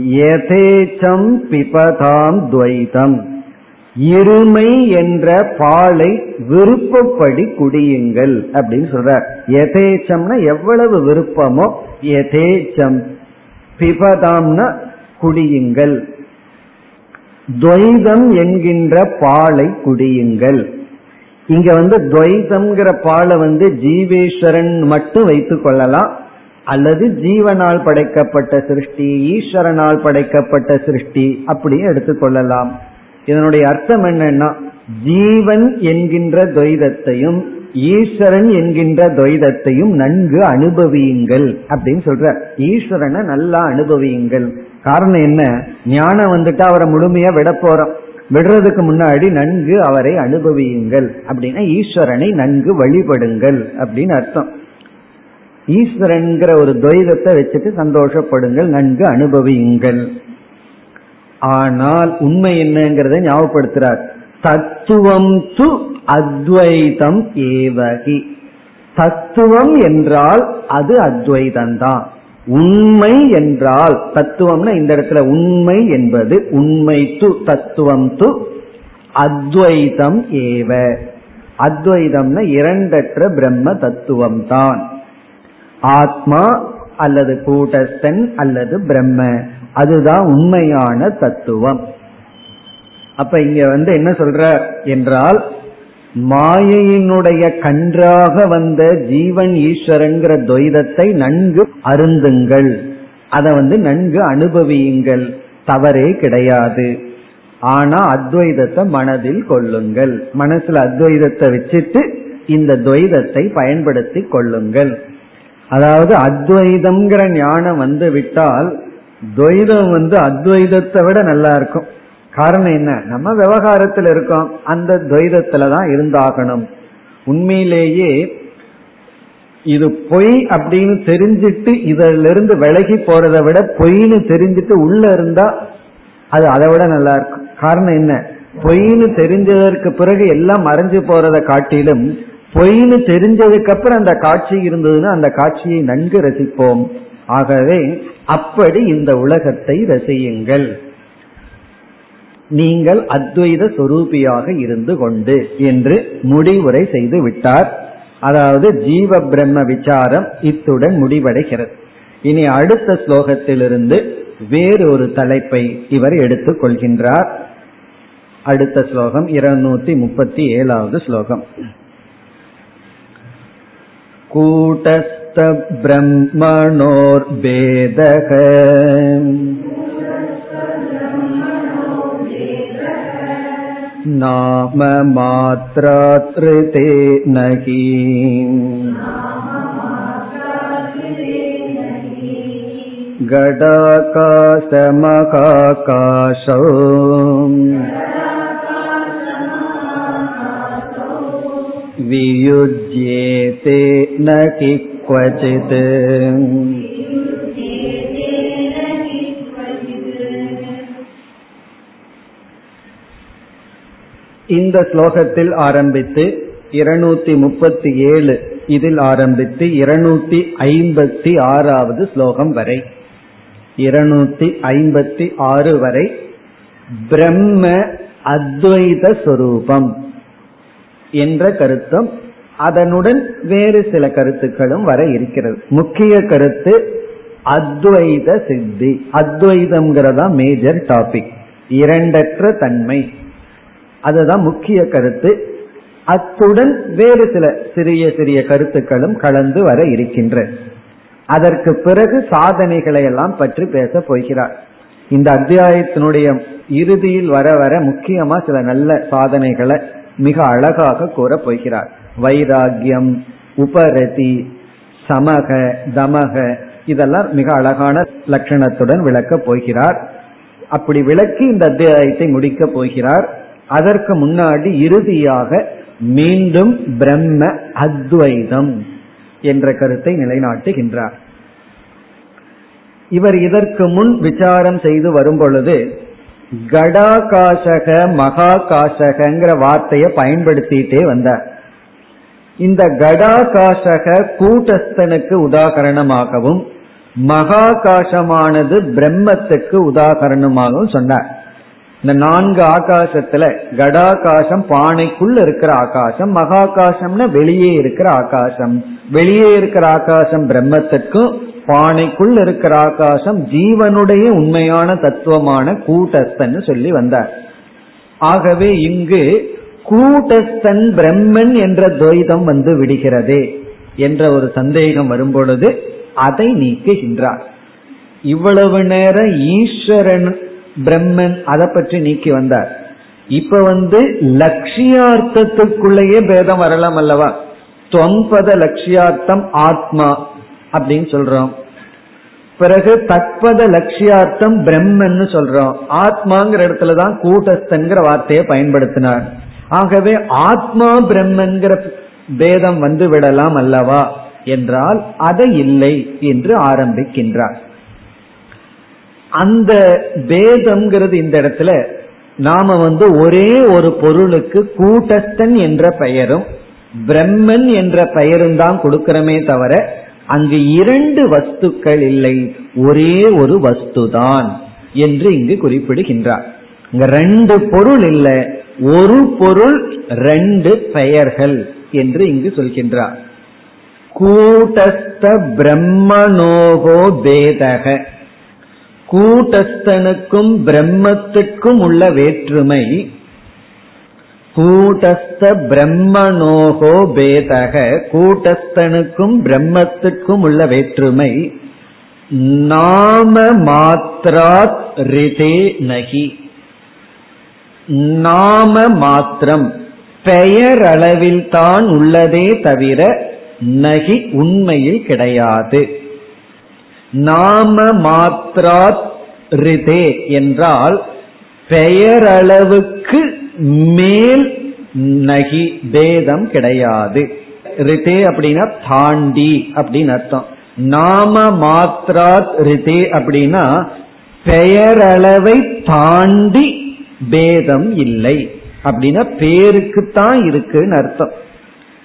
யதேச்சம் பிபதாம் துவைதம். இருமை என்ற பாலை விருப்பப்படி குடியுங்கள் அப்படின்னு சொல்றார். எதேச்சம்னா எவ்வளவு விருப்பமோ எதேச்சம் பிபதாம்னா குடியுங்கள். துவைதம் என்கின்ற பாலை குடியுங்கள். இங்க வந்து துவைதம்ங்கிற பாலை வந்து ஜீவேஸ்வரன் மட்டும் வைத்துக் கொள்ளலாம். அல்லது ஜீவனால் படைக்கப்பட்ட சிருஷ்டி ஈஸ்வரனால் படைக்கப்பட்ட சிருஷ்டி அப்படியே எடுத்துக்கொள்ளலாம் இதனுடைய அர்த்தம் என்னன்னா ஜீவன் என்கின்ற துவைதத்தையும் ஈஸ்வரன் என்கின்ற துவைதத்தையும் நன்கு அனுபவியுங்கள் அப்படின்னு சொல்ற ஈஸ்வரனை நல்லா அனுபவியுங்கள். காரணம் என்ன? ஞானம் வந்துட்டு அவரை முழுமையா விட போறோம். விடுறதுக்கு முன்னாடி நன்கு அவரை அனுபவியுங்கள் அப்படின்னா ஈஸ்வரனை நன்கு வழிபடுங்கள் அப்படின்னு அர்த்தம். ஈஸ்வரன்கிற ஒரு துவைதத்தை வச்சுட்டு சந்தோஷப்படுங்கள் நன்கு அனுபவியுங்கள். ஆனால் உண்மை என்னங்கிறத ஞாபகப்படுத்துறார். தத்துவம் து அத்வைதம் ஏவகி. தத்துவம் என்றால் அது அத்வைதம்தான். உண்மை என்றால் தத்துவம்னா இந்த இடத்துல உண்மை என்பது உண்மை து தத்துவம் து அத்வைதம் ஏவ. அத்வைதம்னா இரண்டற்ற பிரம்ம தத்துவம் தான் ஆத்மா அல்லது கூட்டஸ்தன் அல்லது பிரம்ம. அதுதான் உண்மையான தத்துவம். அப்ப இங்க வந்து என்ன சொல்ற என்றால் மாயையினுடைய கன்றாக வந்த ஜீவன் ஈஸ்வரங்கிற துவைதத்தை நன்கு அருந்துங்கள். அதை வந்து நன்கு அனுபவியுங்கள். தவறே கிடையாது. ஆனா அத்வைதத்தை மனதில் கொள்ளுங்கள். மனசுல அத்வைதத்தை வச்சுட்டு இந்த துவைதத்தை பயன்படுத்தி கொள்ளுங்கள். அதாவது அத்வைதம்ங்கிற ஞானம் வந்து விட்டால் துவைதம் வந்து அத்வைதத்தை விட நல்லா இருக்கும். காரணம் என்ன? நம்ம விவகாரத்தில் இருக்கோம். அந்த துவைதத்துல தான் இருந்தாகணும். உண்மையிலேயே இது பொய் அப்படின்னு தெரிஞ்சிட்டு இதிலிருந்து விலகி போறதை விட பொய்னு தெரிஞ்சிட்டு உள்ள இருந்தா அது அதை விட நல்லா இருக்கும். காரணம் என்ன? பொய்னு தெரிஞ்சதற்கு பிறகு எல்லாம் மறைஞ்சு போறதை காட்டிலும் பொய்னு தெரிஞ்சதுக்கு அப்புறம் அந்த காட்சி இருந்ததுன்னா அந்த காட்சியை நன்கு ரசிப்போம். ஆகவே அப்படி இந்த உலகத்தை ரசியுங்கள். நீங்கள் அத்வைத சொரூபியாக இருந்து கொண்டு என்று முடிவுரை செய்து விட்டார். அதாவது ஜீவ பிரம்ம விசாரம் இத்துடன் முடிவடைகிறது. இனி அடுத்த ஸ்லோகத்திலிருந்து வேறொரு தலைப்பை இவர் எடுத்துக் கொள்கின்றார். அடுத்த ஸ்லோகம் இருநூத்தி முப்பத்தி ஏழாவது ஸ்லோகம். கூட்டஸ்த பிரம்மணோர் नाम मात्रात्रिते नहि गडाकाशमकाकाशौ वियुज्येते न कि क्वचित् இந்த ஸ்லோகத்தில் ஆரம்பித்து இருநூத்தி முப்பத்தி ஏழு இதில் ஆரம்பித்து இருநூத்தி ஐம்பத்தி ஆறாவது ஸ்லோகம் வரை. இருநூத்தி ஐம்பத்தி ஆறு வரை பிரம்ம அத்வைத சொரூபம் என்ற கருத்தும் அதனுடன் வேறு சில கருத்துக்களும் வர இருக்கிறது. முக்கிய கருத்து அத்வைத சித்தி. அத்வைதம்ங்கிறதா மேஜர் டாபிக் இரண்டற்ற தன்மை. அதுதான் முக்கிய கருத்து. அத்துடன் வேறு சில சிறிய சிறிய கருத்துக்களும் கலந்து வர இருக்கின்ற. அதற்கு பிறகு சாதனைகளை எல்லாம் பற்றி பேச போகிறார். இந்த அத்தியாயத்தினுடைய இறுதியில் வர வர முக்கியமா சில நல்ல சாதனைகளை மிக அழகாக கூற போகிறார். வைராகியம் உபரதி சமக தமக இதெல்லாம் மிக அழகான லட்சணத்துடன் விளக்கப் போகிறார். அப்படி விளக்கி இந்த அத்தியாயத்தை முடிக்கப் போகிறார். அதற்கு முன்னாடி இறுதியாக மீண்டும் பிரம்ம அத்வைதம் என்ற கருத்தை நிலைநாட்டுகின்றார். இவர் இதற்கு முன் விசாரம் செய்து வரும் பொழுது கடாகாசக மகாகாசகங்கிற வார்த்தையை பயன்படுத்திட்டே வந்தார். இந்த கடாகாசக கூட்டஸ்தனுக்கு உதாகரணமாகவும் மகாகாசமானது பிரம்மத்துக்கு உதாகரணமாகவும் சொன்னார். இந்த நான்கு ஆகாசத்துல கடாகாசம் பானைக்குள்ள இருக்கிற ஆகாசம் மகாகாசம்னா வெளியே இருக்கிற ஆகாசம். வெளியே இருக்கிற ஆகாசம் பிரம்மத்திற்கும் பானைக்குள் இருக்கிற ஆகாசம் ஜீவனுடைய உண்மையான தத்துவமான கூட்டஸ்தன்னு சொல்லி வந்தார். ஆகவே இங்கு கூட்டஸ்தன் பிரம்மன் என்ற துவைதம் வந்து விடுகிறதே என்ற ஒரு சந்தேகம் வரும்பொழுது அதை நீக்குகின்றார். இவ்வளவு நேரம் ஈஸ்வரன் பிரம்மன் அதை பற்றி நீக்கி வந்தார். இப்ப வந்து லட்சியார்த்தத்துக்குள்ளேயே பேதம் வரலாம் அல்லவா? தொம்பத லட்சியார்த்தம் ஆத்மா அப்படின்னு சொல்றோம். பிறகு தற்பத லட்சியார்த்தம் பிரம்மன்னு சொல்றோம். ஆத்மாங்கிற இடத்துலதான் கூட்டஸ்தன்கிற வார்த்தையை பயன்படுத்தினார். ஆகவே ஆத்மா பிரம்மன்கிற பேதம் வந்து விடலாம் அல்லவா? என்றால் அதை இல்லை என்று ஆரம்பிக்கின்றார். அந்த பேதம்ங்கிறது இந்த இடத்துல நாம வந்து ஒரே ஒரு பொருளுக்கு கூட்டஸ்தன் என்ற பெயரும் பிரம்மன் என்ற பெயரும் தான் கொடுக்கிறமே தவிர அங்கு இரண்டு வஸ்துக்கள் இல்லை ஒரே ஒரு வஸ்துதான் என்று இங்கு குறிப்பிடுகின்றார். இங்க ரெண்டு பொருள் இல்லை ஒரு பொருள் ரெண்டு பெயர்கள் என்று இங்கு சொல்கின்றார். கூட்டஸ்த பிரம்மனோகோ பேதக. கூட்டஸ்தனுக்கும் பிரம்மத்துக்கும் உள்ள வேற்றுமை. கூட்டஸ்த பிரம்மனோகோ பேதக கூட்டஸ்தனுக்கும் பிரம்மத்துக்கும் உள்ள வேற்றுமை. நாம மாத்ராத் ரிதே நகி. நாம மாத்திரம் பெயரளவில் தான் உள்ளதே தவிர நகி உண்மையில் கிடையாது. நாம மாத்ராத் ரிதே என்றால் பெயரளவுக்கு மேல் நகி பேதம் கிடையாது. ரிதே அப்படின்னா தாண்டி அப்படின்னு அர்த்தம். நாம மாத்ராத் ரிதே அப்படின்னா பெயரளவை தாண்டி பேதம் இல்லை. அப்படின்னா பேருக்கு தான் இருக்குன்னு அர்த்தம்.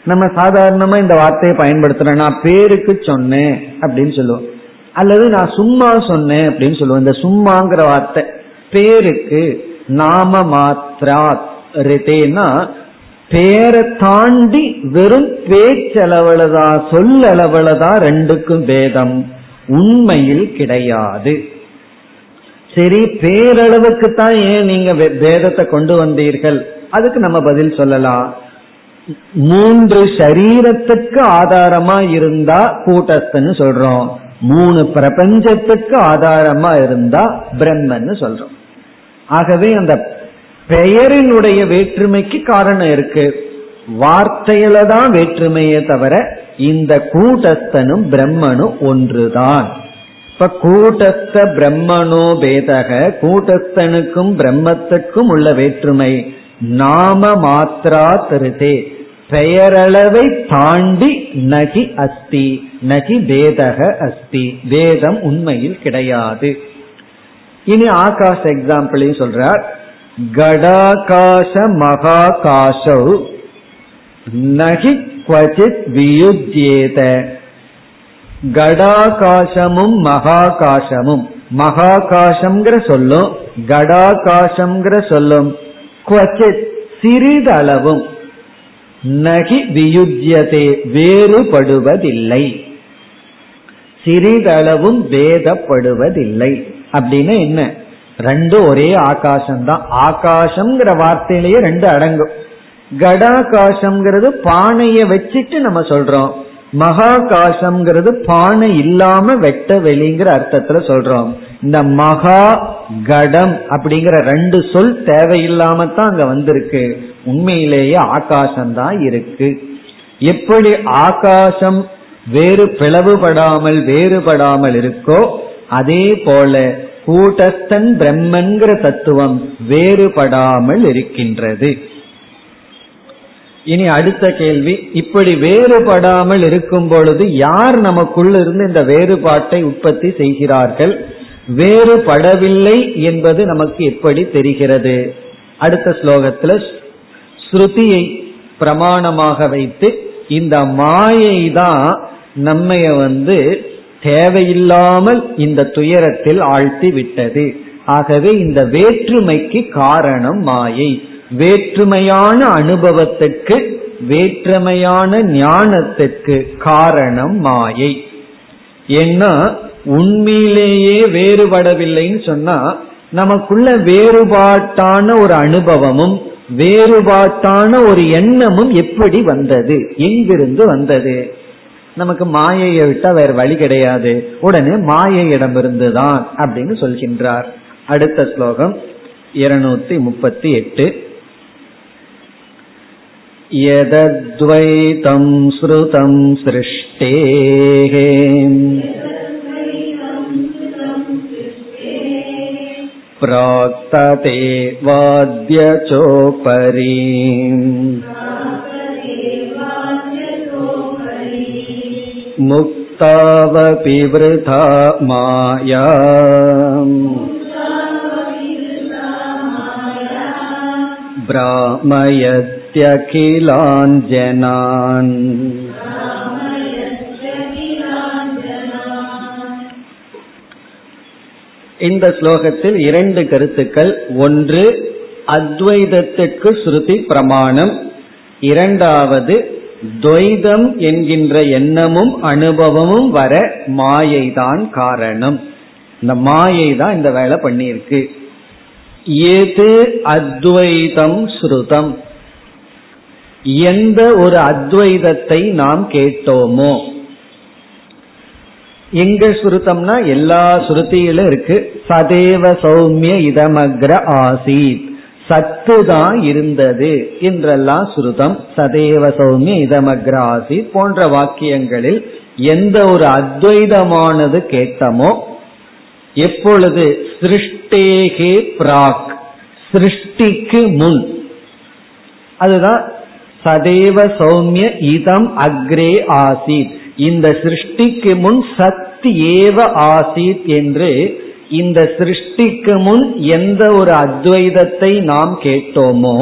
நம்ம சாதாரணமா இந்த வார்த்தையை பயன்படுத்துறோம் நான் பேருக்கு சொன்னேன் அப்படின்னு சொல்லுவோம். அல்லது நான் சும்மா சொன்னேன் அப்படின்னு சொல்லுவேன். இந்த சும்மாங்கிற வார்த்தை பேருக்கு நாம மாத்ரா ரிதேனா பேரை தாண்டி வெறும் பேச்சளவுலதா சொல்லளவுலதான் ரெண்டுக்கும் பேதம். உண்மையில் கிடையாது. சரி பேரளவுக்கு தான் ஏன் நீங்க பேதத்தை கொண்டு வந்தீர்கள்? அதுக்கு நம்ம பதில் சொல்லலாம். மூன்று சரீரத்துக்கு ஆதாரமா இருந்தா கூட்டஸ்தன்னு சொல்றோம். மூணு பிரபஞ்சத்துக்கு ஆதாரமா இருந்தா பிரம்மன்னு சொல்றோம். ஆகவே அந்த பெயரினுடைய வேற்றுமைக்கு காரணம் இருக்கு. வார்த்தையில தான் வேற்றுமையே தவிர இந்த கூட்டஸ்தனும் பிரம்மனும் ஒன்றுதான். இப்ப கூட்டஸ்த பிரம்மனோ பேதக கூட்டஸ்தனுக்கும் பிரம்மத்துக்கும் உள்ள வேற்றுமை நாம மாத்ரா திருதே பெயரளவை தாண்டி நகி அஸ்தி. நகி பேதக அஸ்தி. வேதம் உண்மையில் கிடையாது. இனி ஆகாஷ் எக்ஸாம்பிளையும் சொல்றார். கடாகாச மகாகாசௌ நகி குவச்சித் வியுத்யேத கடாகாசமும் மகாகாசமும் மகாகாசம்ங்கிற சொல்லும் கடாகாசம்ங்கிற சொல்லும். குவச்சித் சிறிதளவும். நகி வியுஜ்யதே வேறுபடுவதில்லை. சிறிதளவும் வேதப்படுவதில்லை அப்படின்னு என்ன? ரெண்டு ஒரே ஆகாசம்தான். ஆகாசம்ங்கிற வார்த்தையிலேயே ரெண்டு அடங்கும். கடாகாசம்ங்கிறது பானைய வச்சுட்டு நம்ம சொல்றோம். மகாகாசம்ங்கிறது பானை இல்லாம வெட்ட வெளிங்கிற அர்த்தத்துல சொல்றோம். இந்த மகா கடம் அப்படிங்கிற ரெண்டு சொல் தேவையில்லாம தான் அங்க வந்திருக்கு. உண்மையிலேயே ஆகாசம் தான் இருக்கு. எப்படி ஆகாசம் வேறு பிளவுபடாமல் வேறுபடாமல் இருக்கோ அதே போல கூட்டஸ்தன் பிரம்மன்கிற தத்துவம் வேறுபடாமல் இருக்கின்றது. இனி அடுத்த கேள்வி இப்படி வேறுபடாமல் இருக்கும் பொழுது யார் நமக்குள்ள இருந்து இந்த வேறுபாட்டை உற்பத்தி செய்கிறார்கள்? வேறுபடவில்லை என்பது நமக்கு எப்படி தெரிகிறது? அடுத்த ஸ்லோகத்தில் ஸ்ருதியை பிரமாணமாக வைத்து இந்த மாயை தான் நம்மைய வந்து தேவையில்லாமல் இந்த துயரத்தில் ஆழ்த்தி விட்டது ஆகவே இந்த வேற்றுமைக்கு காரணம் மாயை. வேற்றுமையான அனுபவத்துக்கு வேற்றுமையான ஞானத்துக்கு காரணம் மாயை. ஏன்னா உண்மையிலேயே வேறுபடவில்லைன்னு சொன்னா நமக்குள்ள வேறுபாட்டான ஒரு அனுபவமும் வேறுபாட்டான ஒரு எண்ணமும் எப்படி வந்தது எங்கிருந்து வந்தது நமக்கு மாயையை விட்டா வேற வழி கிடையாது உடனே மாயையிடமிருந்து தான் அப்படின்னு சொல்கின்றார் அடுத்த ஸ்லோகம் இருநூத்தி முப்பத்தி எட்டு यदद्वैतं श्रुतं सृष्टेः प्राक्तते वाद्यचोपरी मुक्तावपि वृथा माया भ्रामयत्यखिलान् जनान् இந்த ஸ்லோகத்தில் இரண்டு கருத்துக்கள். ஒன்று அத்வைதத்துக்கு ஸ்ருதி பிரமாணம். இரண்டாவது துவைதம் என்கின்ற எண்ணமும் அனுபவமும் வர மாயைதான் காரணம். இந்த மாயை தான் இந்த வேலை பண்ணியிருக்கு. எது அத்வைதம் ஸ்ருதம்? எந்த ஒரு அத்வைதத்தை நாம் கேட்டோமோ எங்க சுருத்தம்னா எல்லா சுருத்தியிலும் இருக்கு. சதேவ சௌமிய இதமக்ர ஆசீத். சத்து தான் இருந்தது என்றெல்லாம் சுருதம் சதேவ சௌமிய இதமக்ர ஆசீத் போன்ற வாக்கியங்களில் எந்த ஒரு அத்வைதமானது கேட்டமோ எப்பொழுது சிருஷ்டேகே பிராக் சிருஷ்டிக்கு முன். அதுதான் சதேவ சௌமிய இதம் அக்ரே ஆசீத். இந்த சிருஷ்டிக்கு முன் சத் ஏவ ஆசீத் என்று இந்த சிருஷ்டிக்கு முன் எந்த ஒரு அத்வைதத்தை நாம் கேட்டோமோ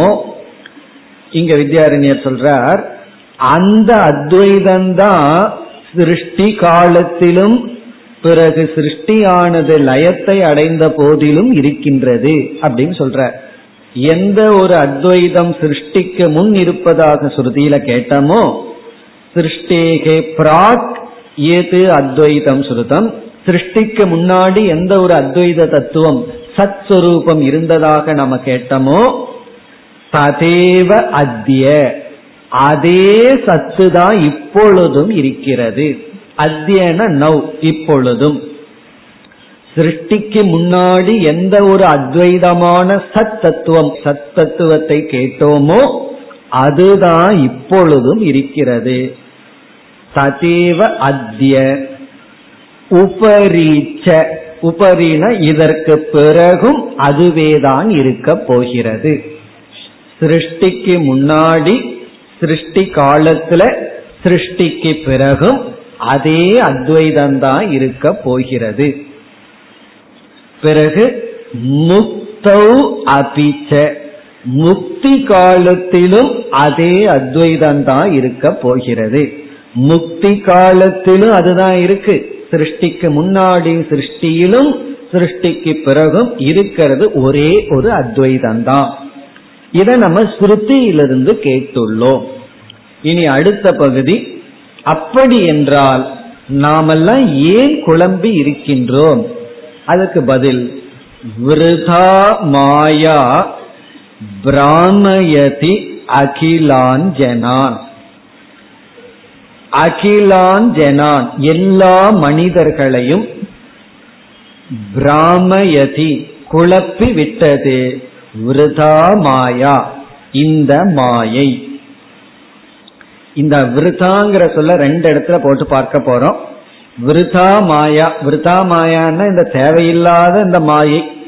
இங்க வித்யாரண்யர் சொல்றார் அந்த அத்வைதம்தான் சிருஷ்டி காலத்திலும் பிறகு சிருஷ்டியானது லயத்தை அடைந்த போதிலும் இருக்கின்றது அப்படின்னு சொல்ற எந்த ஒரு அத்வைதம் சிருஷ்டிக்கு முன் இருப்பதாக சுருதியில கேட்டோமோ சிருஷ்டேகே பிராக் ஏது அத்வைதம் சுருதம். சிருஷ்டிக்கு முன்னாடி எந்த ஒரு அத்வைத தத்துவம் சத் சுரூபம் இருந்ததாக நம்ம கேட்டோமோ ததேவ அத்திய அதே சத்து தான் இப்பொழுதும் இருக்கிறது. அத்தியன நவ் இப்பொழுதும். சிருஷ்டிக்கு முன்னாடி எந்த ஒரு அத்வைதமான சத் தத்துவம் சத் தத்துவத்தை கேட்டோமோ அதுதான் இப்பொழுதும் இருக்கிறது. ததேவ அத்திய உபரீச்ச உபரின இதற்கு பிறகும் அதுவேதான் இருக்க போகிறது. சிருஷ்டிக்கு முன்னாடி சிருஷ்டி காலத்துல சிருஷ்டிக்கு பிறகும் அதே அத்வைதம்தான் இருக்க போகிறது. பிறகு முக்தௌ அபிச்ச. முக்தி காலத்திலும் அதே அத்வைதம் தான் இருக்க போகிறது. முக்தி காலத்திலும் அதுதான் இருக்கு. சிருஷ்டிக்கு முன்னாடி சிருஷ்டியிலும் சிருஷ்டிக்கு பிறகும் இருக்கிறது ஒரே ஒரு அத்வைதம் தான் இதை நம்ம ஸ்ருதியிலிருந்து கேட்டுள்ளோம். இனி அடுத்த பகுதி அப்படி என்றால் நாமெல்லாம் ஏன் குழம்பி இருக்கின்றோம்? அதுக்கு பதில் விருதா மாயா பிராமயதி அகிலாஞ்சனான். அகிலாஞ்சனான். எல்லா மனிதர்களையும் பிராமயதி குழப்பி விட்டது. விருதா மாயா இந்த மாயை. இந்த விருதாங்கிற சொல்ல ரெண்டு இடத்துல போட்டு பார்க்க போறோம். விருதா மாயா விருதா மாயான்னா இந்த தேவையில்லாத இந்த மாயை.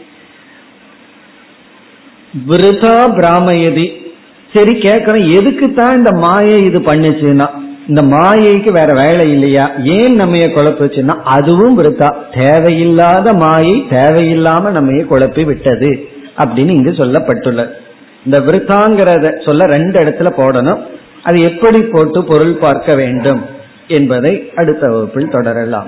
விருதா பிராமயதி. சரி கேட்கறோம் எதுக்கு தான் இந்த மாயை இது பண்ணுச்சுன்னா? இந்த மாயைக்கு வேற வேலை இல்லையா? ஏன் நம்ம குழப்புச்சுன்னா? அதுவும் விருத்தா. தேவையில்லாத மாயை தேவையில்லாம நம்ம குழப்பி விட்டது அப்படின்னு இங்கு சொல்லப்பட்டுள்ளது இந்த விருத்தாங்கிறத சொல்ல ரெண்டு இடத்துல போடணும். அது எப்படி போட்டு பொருள் பார்க்க வேண்டும் என்பதை அடுத்த வகுப்பில் தொடரலாம்.